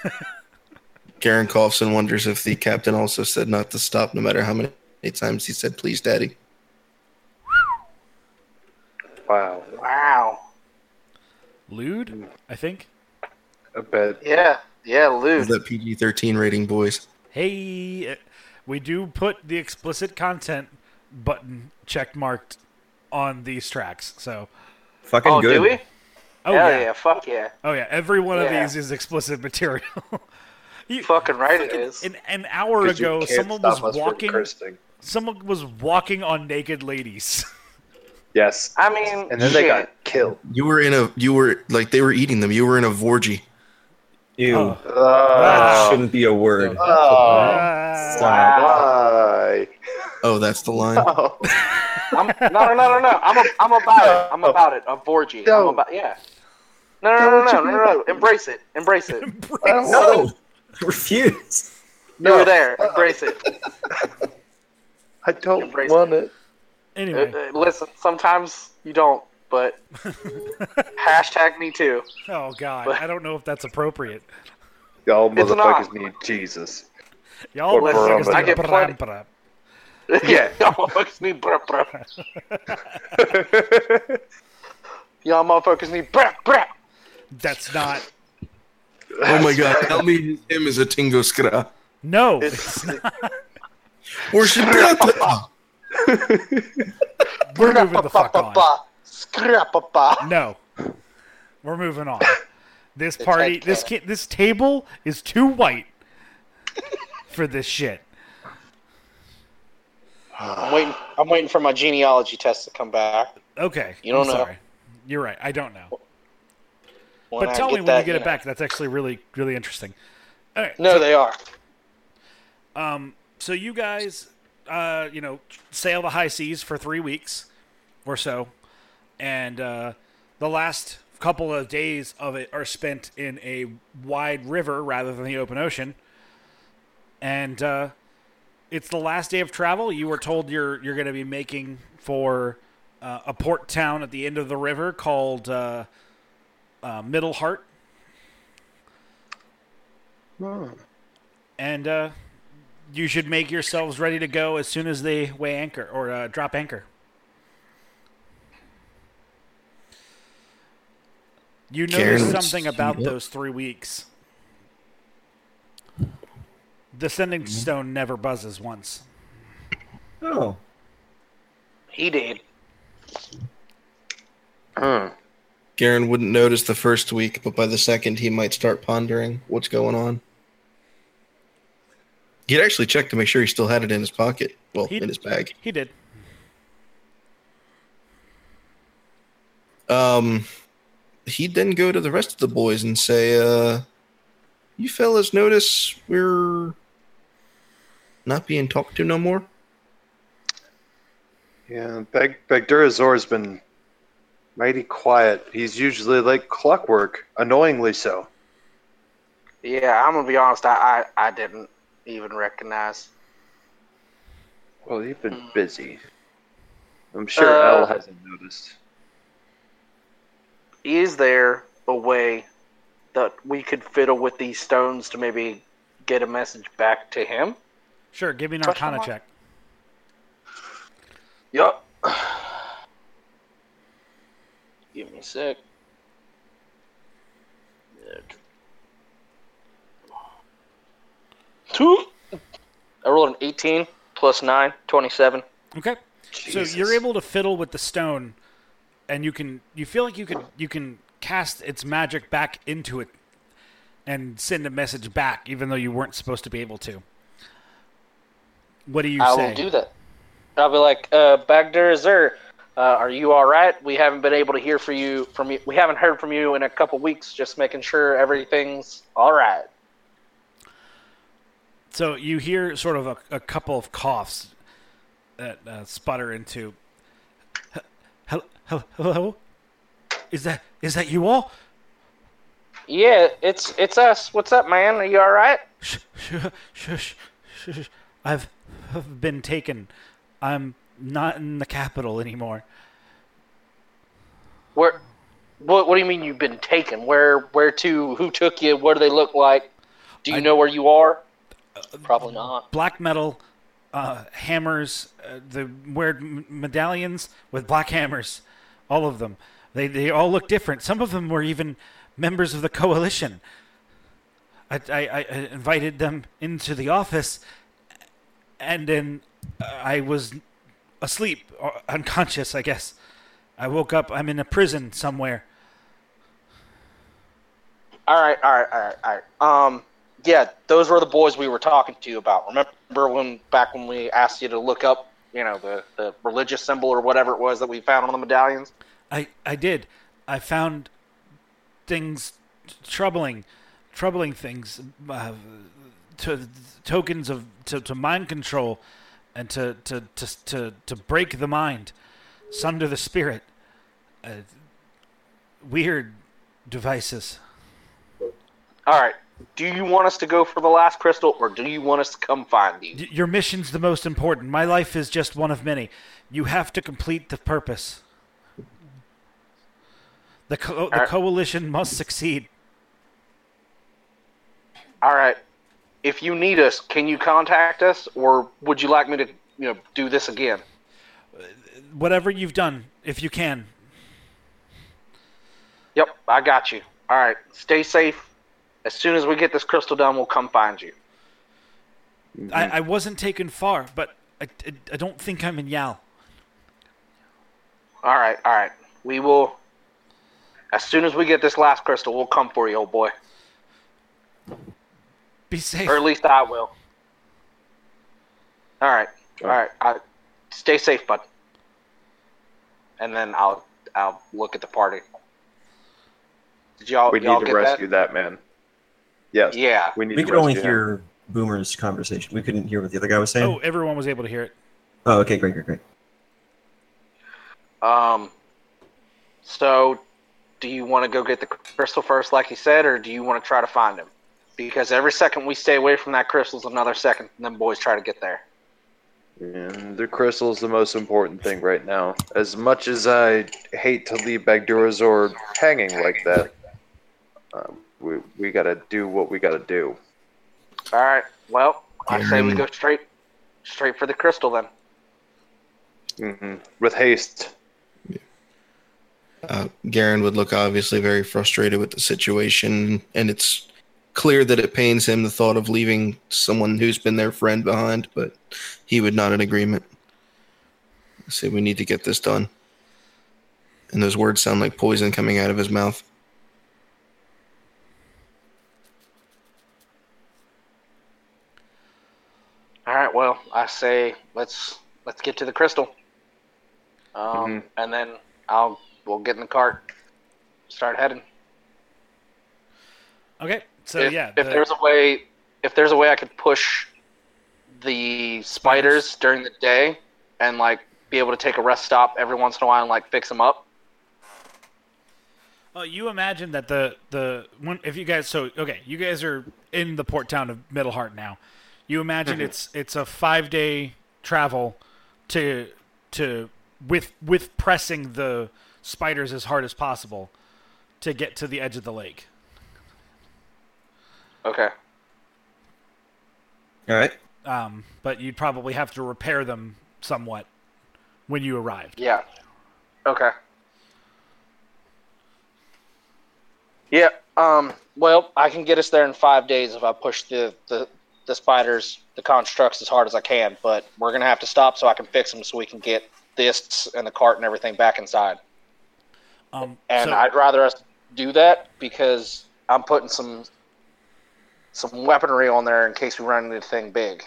(laughs) Garen coughs and wonders if the captain also said not to stop, no matter how many times he said "please, daddy." Wow. Wow. Lewd, I think. I bet. Yeah. Yeah, Of Luke. that PG-13 rating, boys. Hey, uh, we do put the explicit content button check marked on these tracks. So, Fucking Oh, good. do we? oh Hell yeah. yeah. Fuck yeah. oh yeah, every one of these is explicit material. (laughs) You- Fucking right it fucking- is. An, an hour 'Cause you ago, someone was walking. Someone was walking on naked ladies. Yes. I mean, And then they got killed. You were in a, you were like they were eating them. You were in a vorgy. Ew. Oh. That Oh. shouldn't be a word. Oh. Ah. Why? Oh, that's the line. (laughs) Oh. I'm, no, no, no, no, no. I'm, a, I'm about it. I'm about it. A Vorgy. I'm No. about, yeah. No, no, no, no, no, no, no. Embrace it. Embrace it. I don't No, (laughs) refuse. You were there. Embrace it. it. (laughs) I don't Embrace want it. Uh, Anyway, uh, listen, sometimes you don't, but (laughs) hashtag me too. oh god, but, I don't know if that's appropriate. Y'all motherfuckers need Jesus. Y'all motherfuckers Brahma. I need get bram, plenty- bram. (laughs) yeah, y'all motherfuckers need bruh, (laughs) bruh. Y'all motherfuckers need bruh, bruh. That's not. Oh my god, tell me him is a Tingo Skra. No, It's, Or Shibrata. we're moving the fuck on. Scrapapa. No, we're moving on. This party, this ki- this table is too white (laughs) for this shit. I'm waiting. I'm waiting for my genealogy test to come back. Okay, You don't I'm know. Sorry. You're right. I don't know. When but I tell me when that, you get it know. back. That's actually really, really interesting. All right. No, they are. Um, so you guys, uh, you know, sail the high seas for three weeks or so, and uh, the last couple of days of it are spent in a wide river rather than the open ocean. And uh, it's the last day of travel. You were told you're you're going to be making for uh, a port town at the end of the river called uh, uh, Middle Heart. and uh, you should make yourselves ready to go as soon as they weigh anchor or uh, drop anchor. You Garen notice would something about up. those three weeks. The sending stone never buzzes once. Oh, He did. Hmm. Garen wouldn't notice the first week, but by the second, he might start pondering what's going on. He'd actually check to make sure he still had it in his pocket. Well, He- in his bag. He did. Um, he'd then go to the rest of the boys and say, uh, you fellas notice we're not being talked to no more? Yeah, Beg Begdurazor's been mighty quiet. He's usually like clockwork, annoyingly so. Yeah, I'm gonna be honest. I I, I didn't even recognize. Well, you've been busy. I'm sure Uh, Elle hasn't noticed. Is there a way that we could fiddle with these stones to maybe get a message back to him? Sure, give me an Question arcana mark? check. Yup. Give me a sec. Two. I rolled an 18 plus 9, 27. Okay. So you're able to fiddle with the stone, and you can you feel like you can you can cast its magic back into it, and send a message back, even though you weren't supposed to be able to. What do you I say? will do that. I'll be like, uh, Bagdur Azur, uh, are you all right? We haven't been able to hear from you. From you. We haven't heard from you in a couple weeks. Just making sure everything's all right. So you hear sort of a, a couple of coughs that uh, sputter into. Hello, is that is that you all? Yeah, it's it's us. What's up, man? Are you all right? Shh, shh, shush, shush. I've I've been taken. I'm not in the capital anymore. Where? What? What do you mean you've been taken? Where? Where to? Who took you? What do they look like? Do you I- know where you are? Uh, Probably not. Black metal, uh, hammers, uh, the weird medallions with black hammers, all of them. They they all look different. Some of them were even members of the coalition. I I, I invited them into the office, and then uh, I was asleep or unconscious. I guess I woke up. I'm in a prison somewhere. All right, all right, all right, all right. Um, yeah, those were the boys we were talking to you about. Remember when back when we asked you to look up, you know, the the religious symbol or whatever it was that we found on the medallions? I, I did. I found things troubling, troubling things, uh, to tokens of to, to mind control, and to to, to to to break the mind, sunder the spirit. Uh, weird devices. All right. Do you want us to go for the last crystal, or do you want us to come find you? Your mission's the most important. My life is just one of many. You have to complete the purpose. The co- the Alright. coalition must succeed. All right. If you need us, can you contact us, or would you like me to, you know, do this again? Whatever you've done, if you can, Yep, I got you. All right. Stay safe. As soon as we get this crystal done, we'll come find you. I, I wasn't taken far, but I, I, I don't think I'm in Yao. All right, all right. We will. As soon as we get this last crystal, we'll come for you, old boy. Be safe. Or at least I will. All right, all right. I, stay safe, bud. And then I'll I'll look at the party. Did y'all We y'all need to get rescue that, man. Yes. Yeah. We need We could only rescue him. hear Boomer's conversation. We couldn't hear what the other guy was saying. Oh, everyone was able to hear it. Oh, okay, great, great, great. Um. So, do you want to go get the crystal first, like you said, or do you want to try to find him? Because every second we stay away from that crystal is another second, and them boys try to get there. And the crystal is the most important thing right now. As much as I hate to leave Bagdurazor hanging like that, um, we we gotta do what we gotta do. All right. Well, I say we go straight, straight for the crystal then. hmm With haste. Uh, Garen would look obviously very frustrated with the situation, and it's clear that it pains him the thought of leaving someone who's been their friend behind, but he would not in agreement. I say we need to get this done. And those words sound like poison coming out of his mouth. All right. Well, I say let's let's get to the crystal. Um, Mhm. and then I'll we'll get in the cart, start heading. Okay, so if, yeah, if the- there's a way, if there's a way I could push the spiders during the day and like be able to take a rest stop every once in a while and like fix them up. Oh, you imagine that the the when, if you guys so okay, you guys are in the port town of Middleheart now. You imagine it's it's a five day travel to to with with pressing the spiders as hard as possible to get to the edge of the lake. Okay. All right. Um, but you'd probably have to repair them somewhat when you arrived. Yeah. Okay. Yeah. Um. Well, I can get us there in five days if I push the the the spiders, the constructs as hard as I can. But we're gonna have to stop so I can fix them so we can get this and the cart and everything back inside. Um, And so- I'd rather us do that because I'm putting some some weaponry on there in case we run into anything big.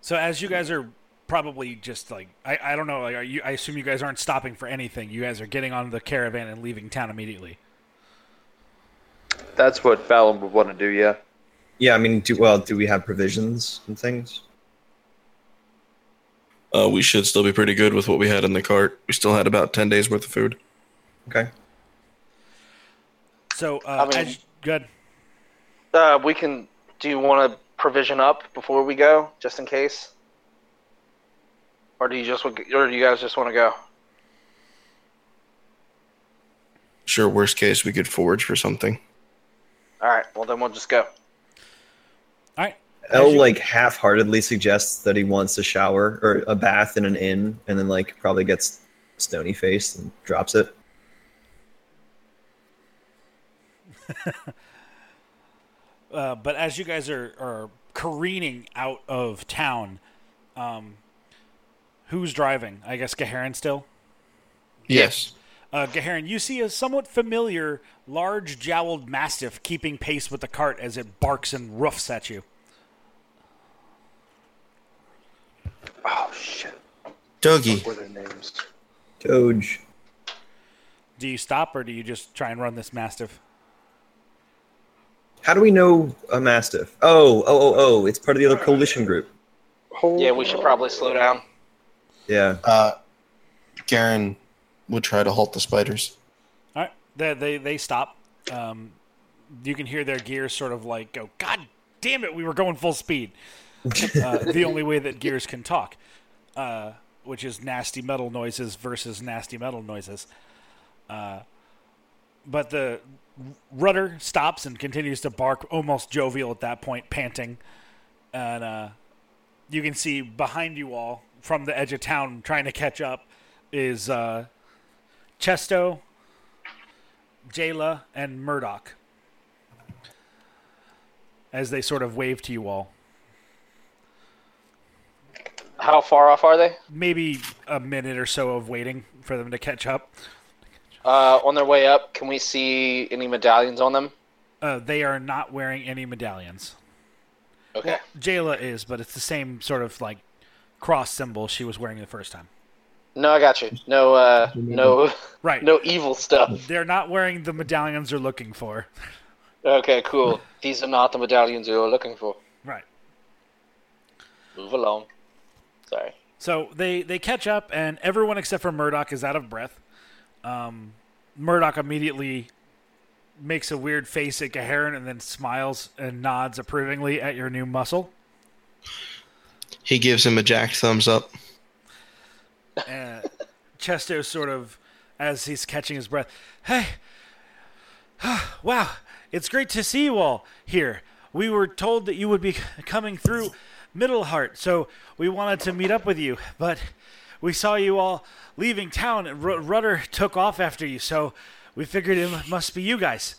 So as you guys are probably just like I, I don't know like are you I assume you guys aren't stopping for anything. You guys are getting on the caravan and leaving town immediately. That's what Fallon would want to do, yeah. Yeah, I mean, do, well, do we have provisions and things? Uh, we should still be pretty good with what we had in the cart. We still had about 10 days worth of food. Okay. So uh, I mean- as, good. Uh, we can do you want to provision up before we go, just in case? Or do you just or do you guys just want to go? Sure, worst case, we could forage for something. All right. Well, then we'll just go. All right. El you- like half-heartedly suggests that he wants a shower or a bath in an inn, and then like probably gets stony faced and drops it. (laughs) Uh, but as you guys are, are careening out of town, um, who's driving? I guess Gaharin still. Yes. Uh, Gaharin, you see a somewhat familiar, large jowled mastiff keeping pace with the cart as it barks and roofs at you. Oh shit! Dougie. What were their names? Doge. Do you stop or do you just try and run this mastiff? How do we know a mastiff? Oh, oh, oh, oh! It's part of the other coalition group. Yeah, we should probably slow down. Yeah. Uh, Garen would try to halt the spiders. All right, they they, they stop. Um, you can hear their gears sort of like go. God damn it, we were going full speed. Uh, (laughs) the only way that gears can talk, uh, which is nasty metal noises versus nasty metal noises. Uh, but the rudder stops and continues to bark, almost jovial at that point, panting. And uh, you can see behind you all, from the edge of town, trying to catch up, is uh, Chesto, Jayla, and Murdoch. As they sort of wave to you all. How far off are they? Maybe a minute or so of waiting for them to catch up. Uh, on their way up, can we see any medallions on them? Uh, they are not wearing any medallions. Okay. Jayla is, but it's the same sort of like cross symbol she was wearing the first time. No, I got you. No, uh, no, (laughs) Right. no evil stuff. They're not wearing the medallions they're looking for. Okay, cool. (laughs) These are not the medallions you were looking for. Right. Move along. Sorry. So they they catch up, and everyone except for Murdoch is out of breath. Um, Murdoch immediately makes a weird face at Gaharin and then smiles and nods approvingly at your new muscle. He gives him a jacked thumbs up. Uh, Chesto sort of, as he's catching his breath, hey, (sighs) wow, it's great to see you all here. We were told that you would be coming through Middleheart, so we wanted to meet up with you, but we saw you all leaving town, and R- Rudder took off after you, so we figured it must be you guys.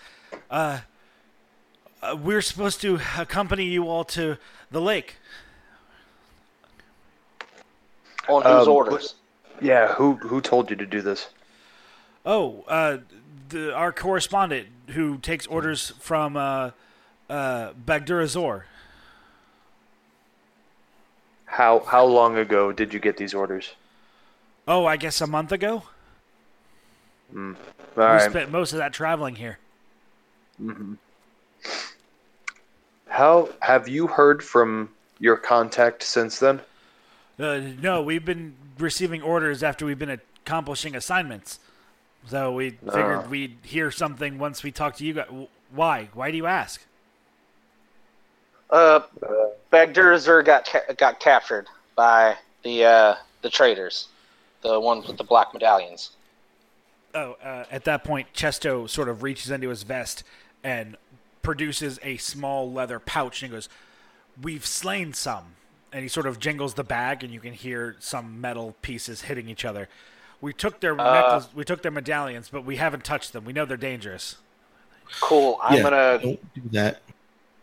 Uh, uh, we're supposed to accompany you all to the lake. On whose Um, orders? Yeah, who who told you to do this? Oh, uh, the, our correspondent who takes orders from uh, uh, Bagdurazor. How how long ago did you get these orders? Oh, I guess a month ago. All we right. spent most of that traveling here. How have you heard from your contact since then? Uh, no, we've been receiving orders after we've been accomplishing assignments. So we figured Ah. we'd hear something once we talk to you guys. Why? Why do you ask? Uh, Bagdurazur got ca- got captured by the uh, the traders, the ones with the black medallions. Oh, uh, at that point, Chesto sort of reaches into his vest and produces a small leather pouch and he goes, We've slain some. And he sort of jingles the bag, and you can hear some metal pieces hitting each other. We took their necklace, we took their medallions, but we haven't touched them. We know they're dangerous. Cool. I'm Yeah. gonna. Don't do that.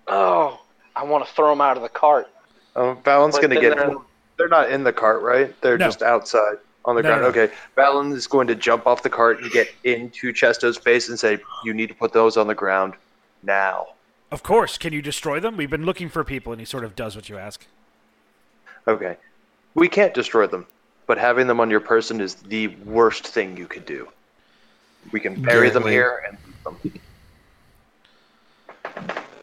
Oh, I want to throw them out of the cart. Oh, Valen's going to get. they're- They're not in the cart, right? They're No. just outside on the No, ground. no, no. Okay, Valen is going to jump off the cart and get into Chesto's face and say, "You need to put those on the ground now." Of course, can you destroy them? We've been looking for people, and he sort of does what you ask. Okay, we can't destroy them, but having them on your person is the worst thing you could do. We can bury them Exactly. here and leave them.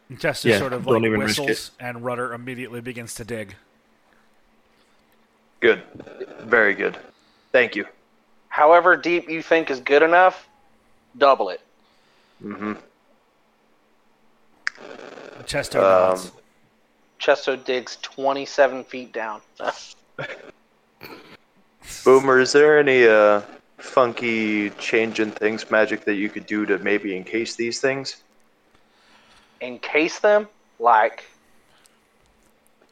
And Chesto Yeah, sort of like whistles, and Rudder immediately begins to dig. Good, very good. Thank you. However deep you think is good enough, double it. Mm-hmm. Chesto Um, nods. Chesto digs 27 feet down. (laughs) (laughs) Boomer, is there any uh, funky change in things magic that you could do to maybe encase these things? Encase them like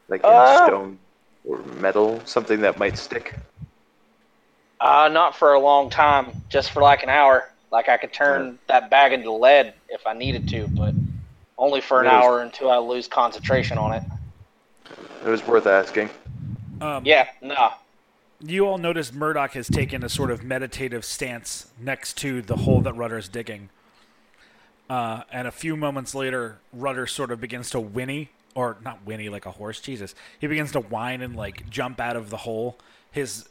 Like in Uh. stone or metal? Something that might stick? uh not for a long time, just for like an hour. Like I could turn that bag into lead if I needed to, but only for an Really? hour until I lose concentration on it. It was worth asking. Um, Yeah, no. You all notice Murdoch has taken a sort of meditative stance next to the hole that Rudder's digging. Uh, and a few moments later, Rudder sort of begins to whinny, or not whinny like a horse. Jesus, he begins to whine and like jump out of the hole. His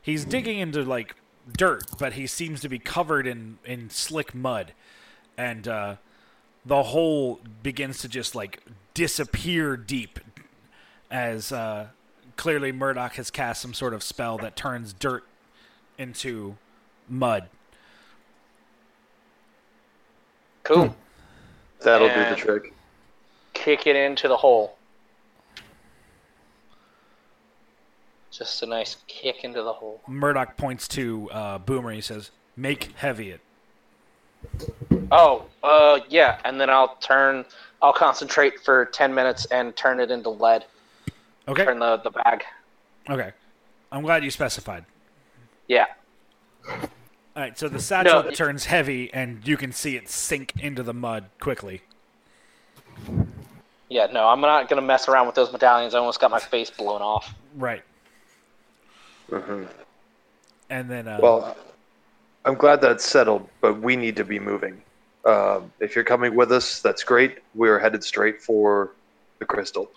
he's digging into like dirt, but he seems to be covered in in slick mud, and uh, the hole begins to just like disappear deep as uh, clearly Murdoch has cast some sort of spell that turns dirt into mud. Cool. That'll do the trick. Kick it into the hole. Just a nice kick into the hole. Murdoch points to uh, Boomer. He says, "Make heavy it." Oh, uh, yeah, and then I'll turn. I'll concentrate for ten minutes and turn it into lead. Okay. Turn the the bag. Okay. I'm glad you specified. Yeah. All right. So the satchel No, turns heavy, and you can see it sink into the mud quickly. Yeah, no, I'm not gonna mess around with those medallions. I almost got my face blown off. Right. hmm And then, uh, Well, I'm glad that's settled, but we need to be moving. Um, if you're coming with us, that's great. We're headed straight for the crystal.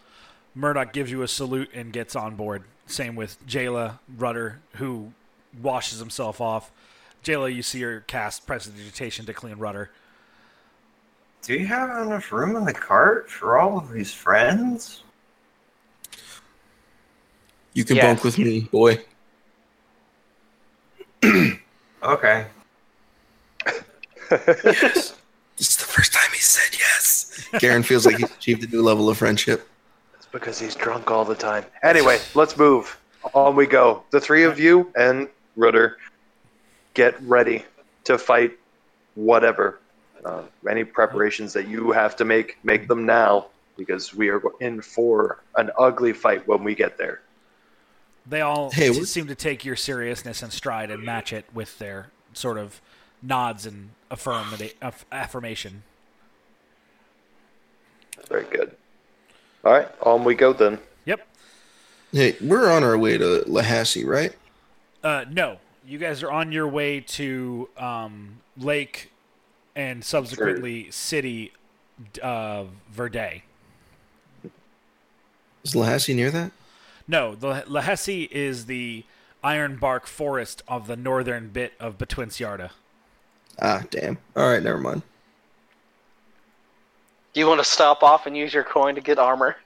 Murdoch gives you a salute and gets on board. Same with Jayla Rudder, who washes himself off. Jayla, you see her cast prestidigitation to clean Rudder. Do you have enough room in the cart for all of these friends? You can Yes. bunk with me, boy. (clears throat) Okay. Yes. this is the first time he said yes. Garen feels like he's achieved a new level of friendship. It's because he's drunk all the time. Anyway, let's move. On we go. The three of you and Rudder get ready to fight whatever. Uh, any preparations that you have to make, make them now because we are in for an ugly fight when we get there. They all Hey, s- what- seem to take your seriousness and stride and match it with their sort of nods and affirm aff- affirmation. Very good. All right, on we go then. Yep. Hey, we're on our way to Lahassie, right? Uh, no, you guys are on your way to um, Lake and subsequently City of Verde. Is Lahassie near that? No, the Lahesi is the ironbark forest of the northern bit of Betwinciarda. Ah, damn. All right, never mind. Do you want to stop off and use your coin to get armor?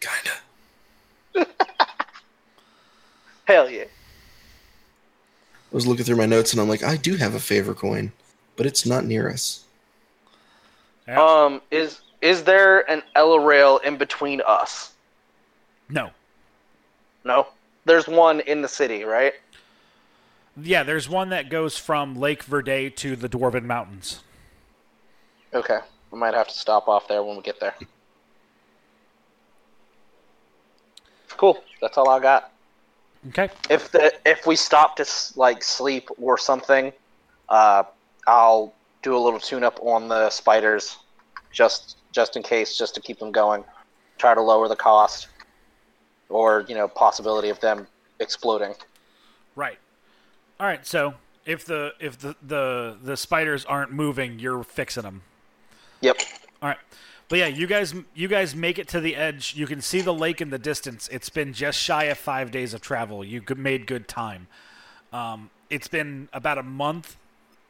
Kinda. (laughs) Hell yeah. I was looking through my notes and I'm like, I do have a favor coin, but it's not near us. Yeah. Um, is is there an Ella rail in between us? no. No. There's one in the city, right? Yeah, there's one that goes from Lake Verde to the Dwarven Mountains. Okay. We might have to stop off there when we get there. Cool. That's all I got. Okay. If the if we stop to like sleep or something, uh, I'll do a little tune up on the spiders, just just in case, just to keep them going. Try to lower the cost, or you know, possibility of them exploding. Right. All right. So if the if the the the spiders aren't moving, you're fixing them. Yep. All right. But yeah, you guys you guys make it to the edge. You can see the lake in the distance. It's been just shy of five days of travel. You made good time. Um, it's been about a month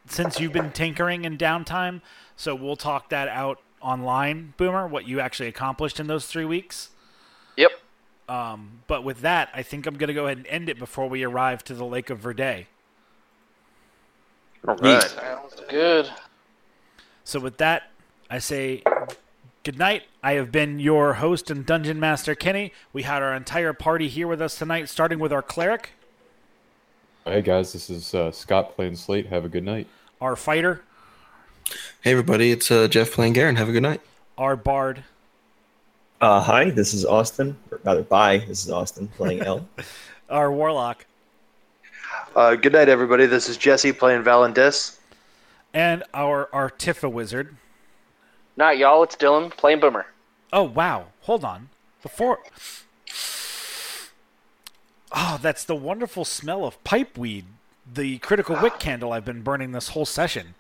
since you've been tinkering in downtime, so we'll talk that out online, Boomer. What you actually accomplished in those three weeks. Yep. Um, but with that, I think I'm going to go ahead and end it before we arrive to the Lake of Verde. All right. Sounds good. So with that, I say Good night. I have been your host and dungeon master, Kenny. We had our entire party here with us tonight, starting with our cleric, Hey guys, this is uh, Scott playing Slate. Have a good night. our fighter, Hey everybody, it's uh, Jeff playing Garen. Have a good night. our bard, Uh, hi, this is Austin. Or rather, bye, this is Austin playing L. (laughs) our warlock, Uh, good night, everybody. This is Jesse playing Valandis. and our artificer wizard. Not y'all. It's Dylan playing Boomer. Oh wow! Hold on. Before. Oh, that's the wonderful smell of pipe weed. The critical wick (sighs) candle I've been burning this whole session.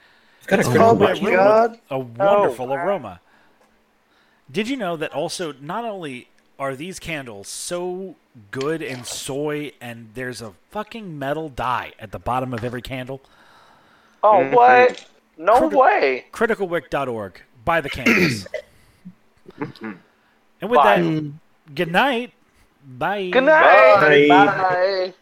Got a It's critical filled my my God. a wonderful Oh, wow. aroma. Did you know that also not only are these candles so good in soy and there's a fucking metal die at the bottom of every candle? Oh Mhm. what? No Criti- way. criticalwick.org. Buy the candles. (coughs) and with Buy that, good night. Bye. Good night. Bye. Bye.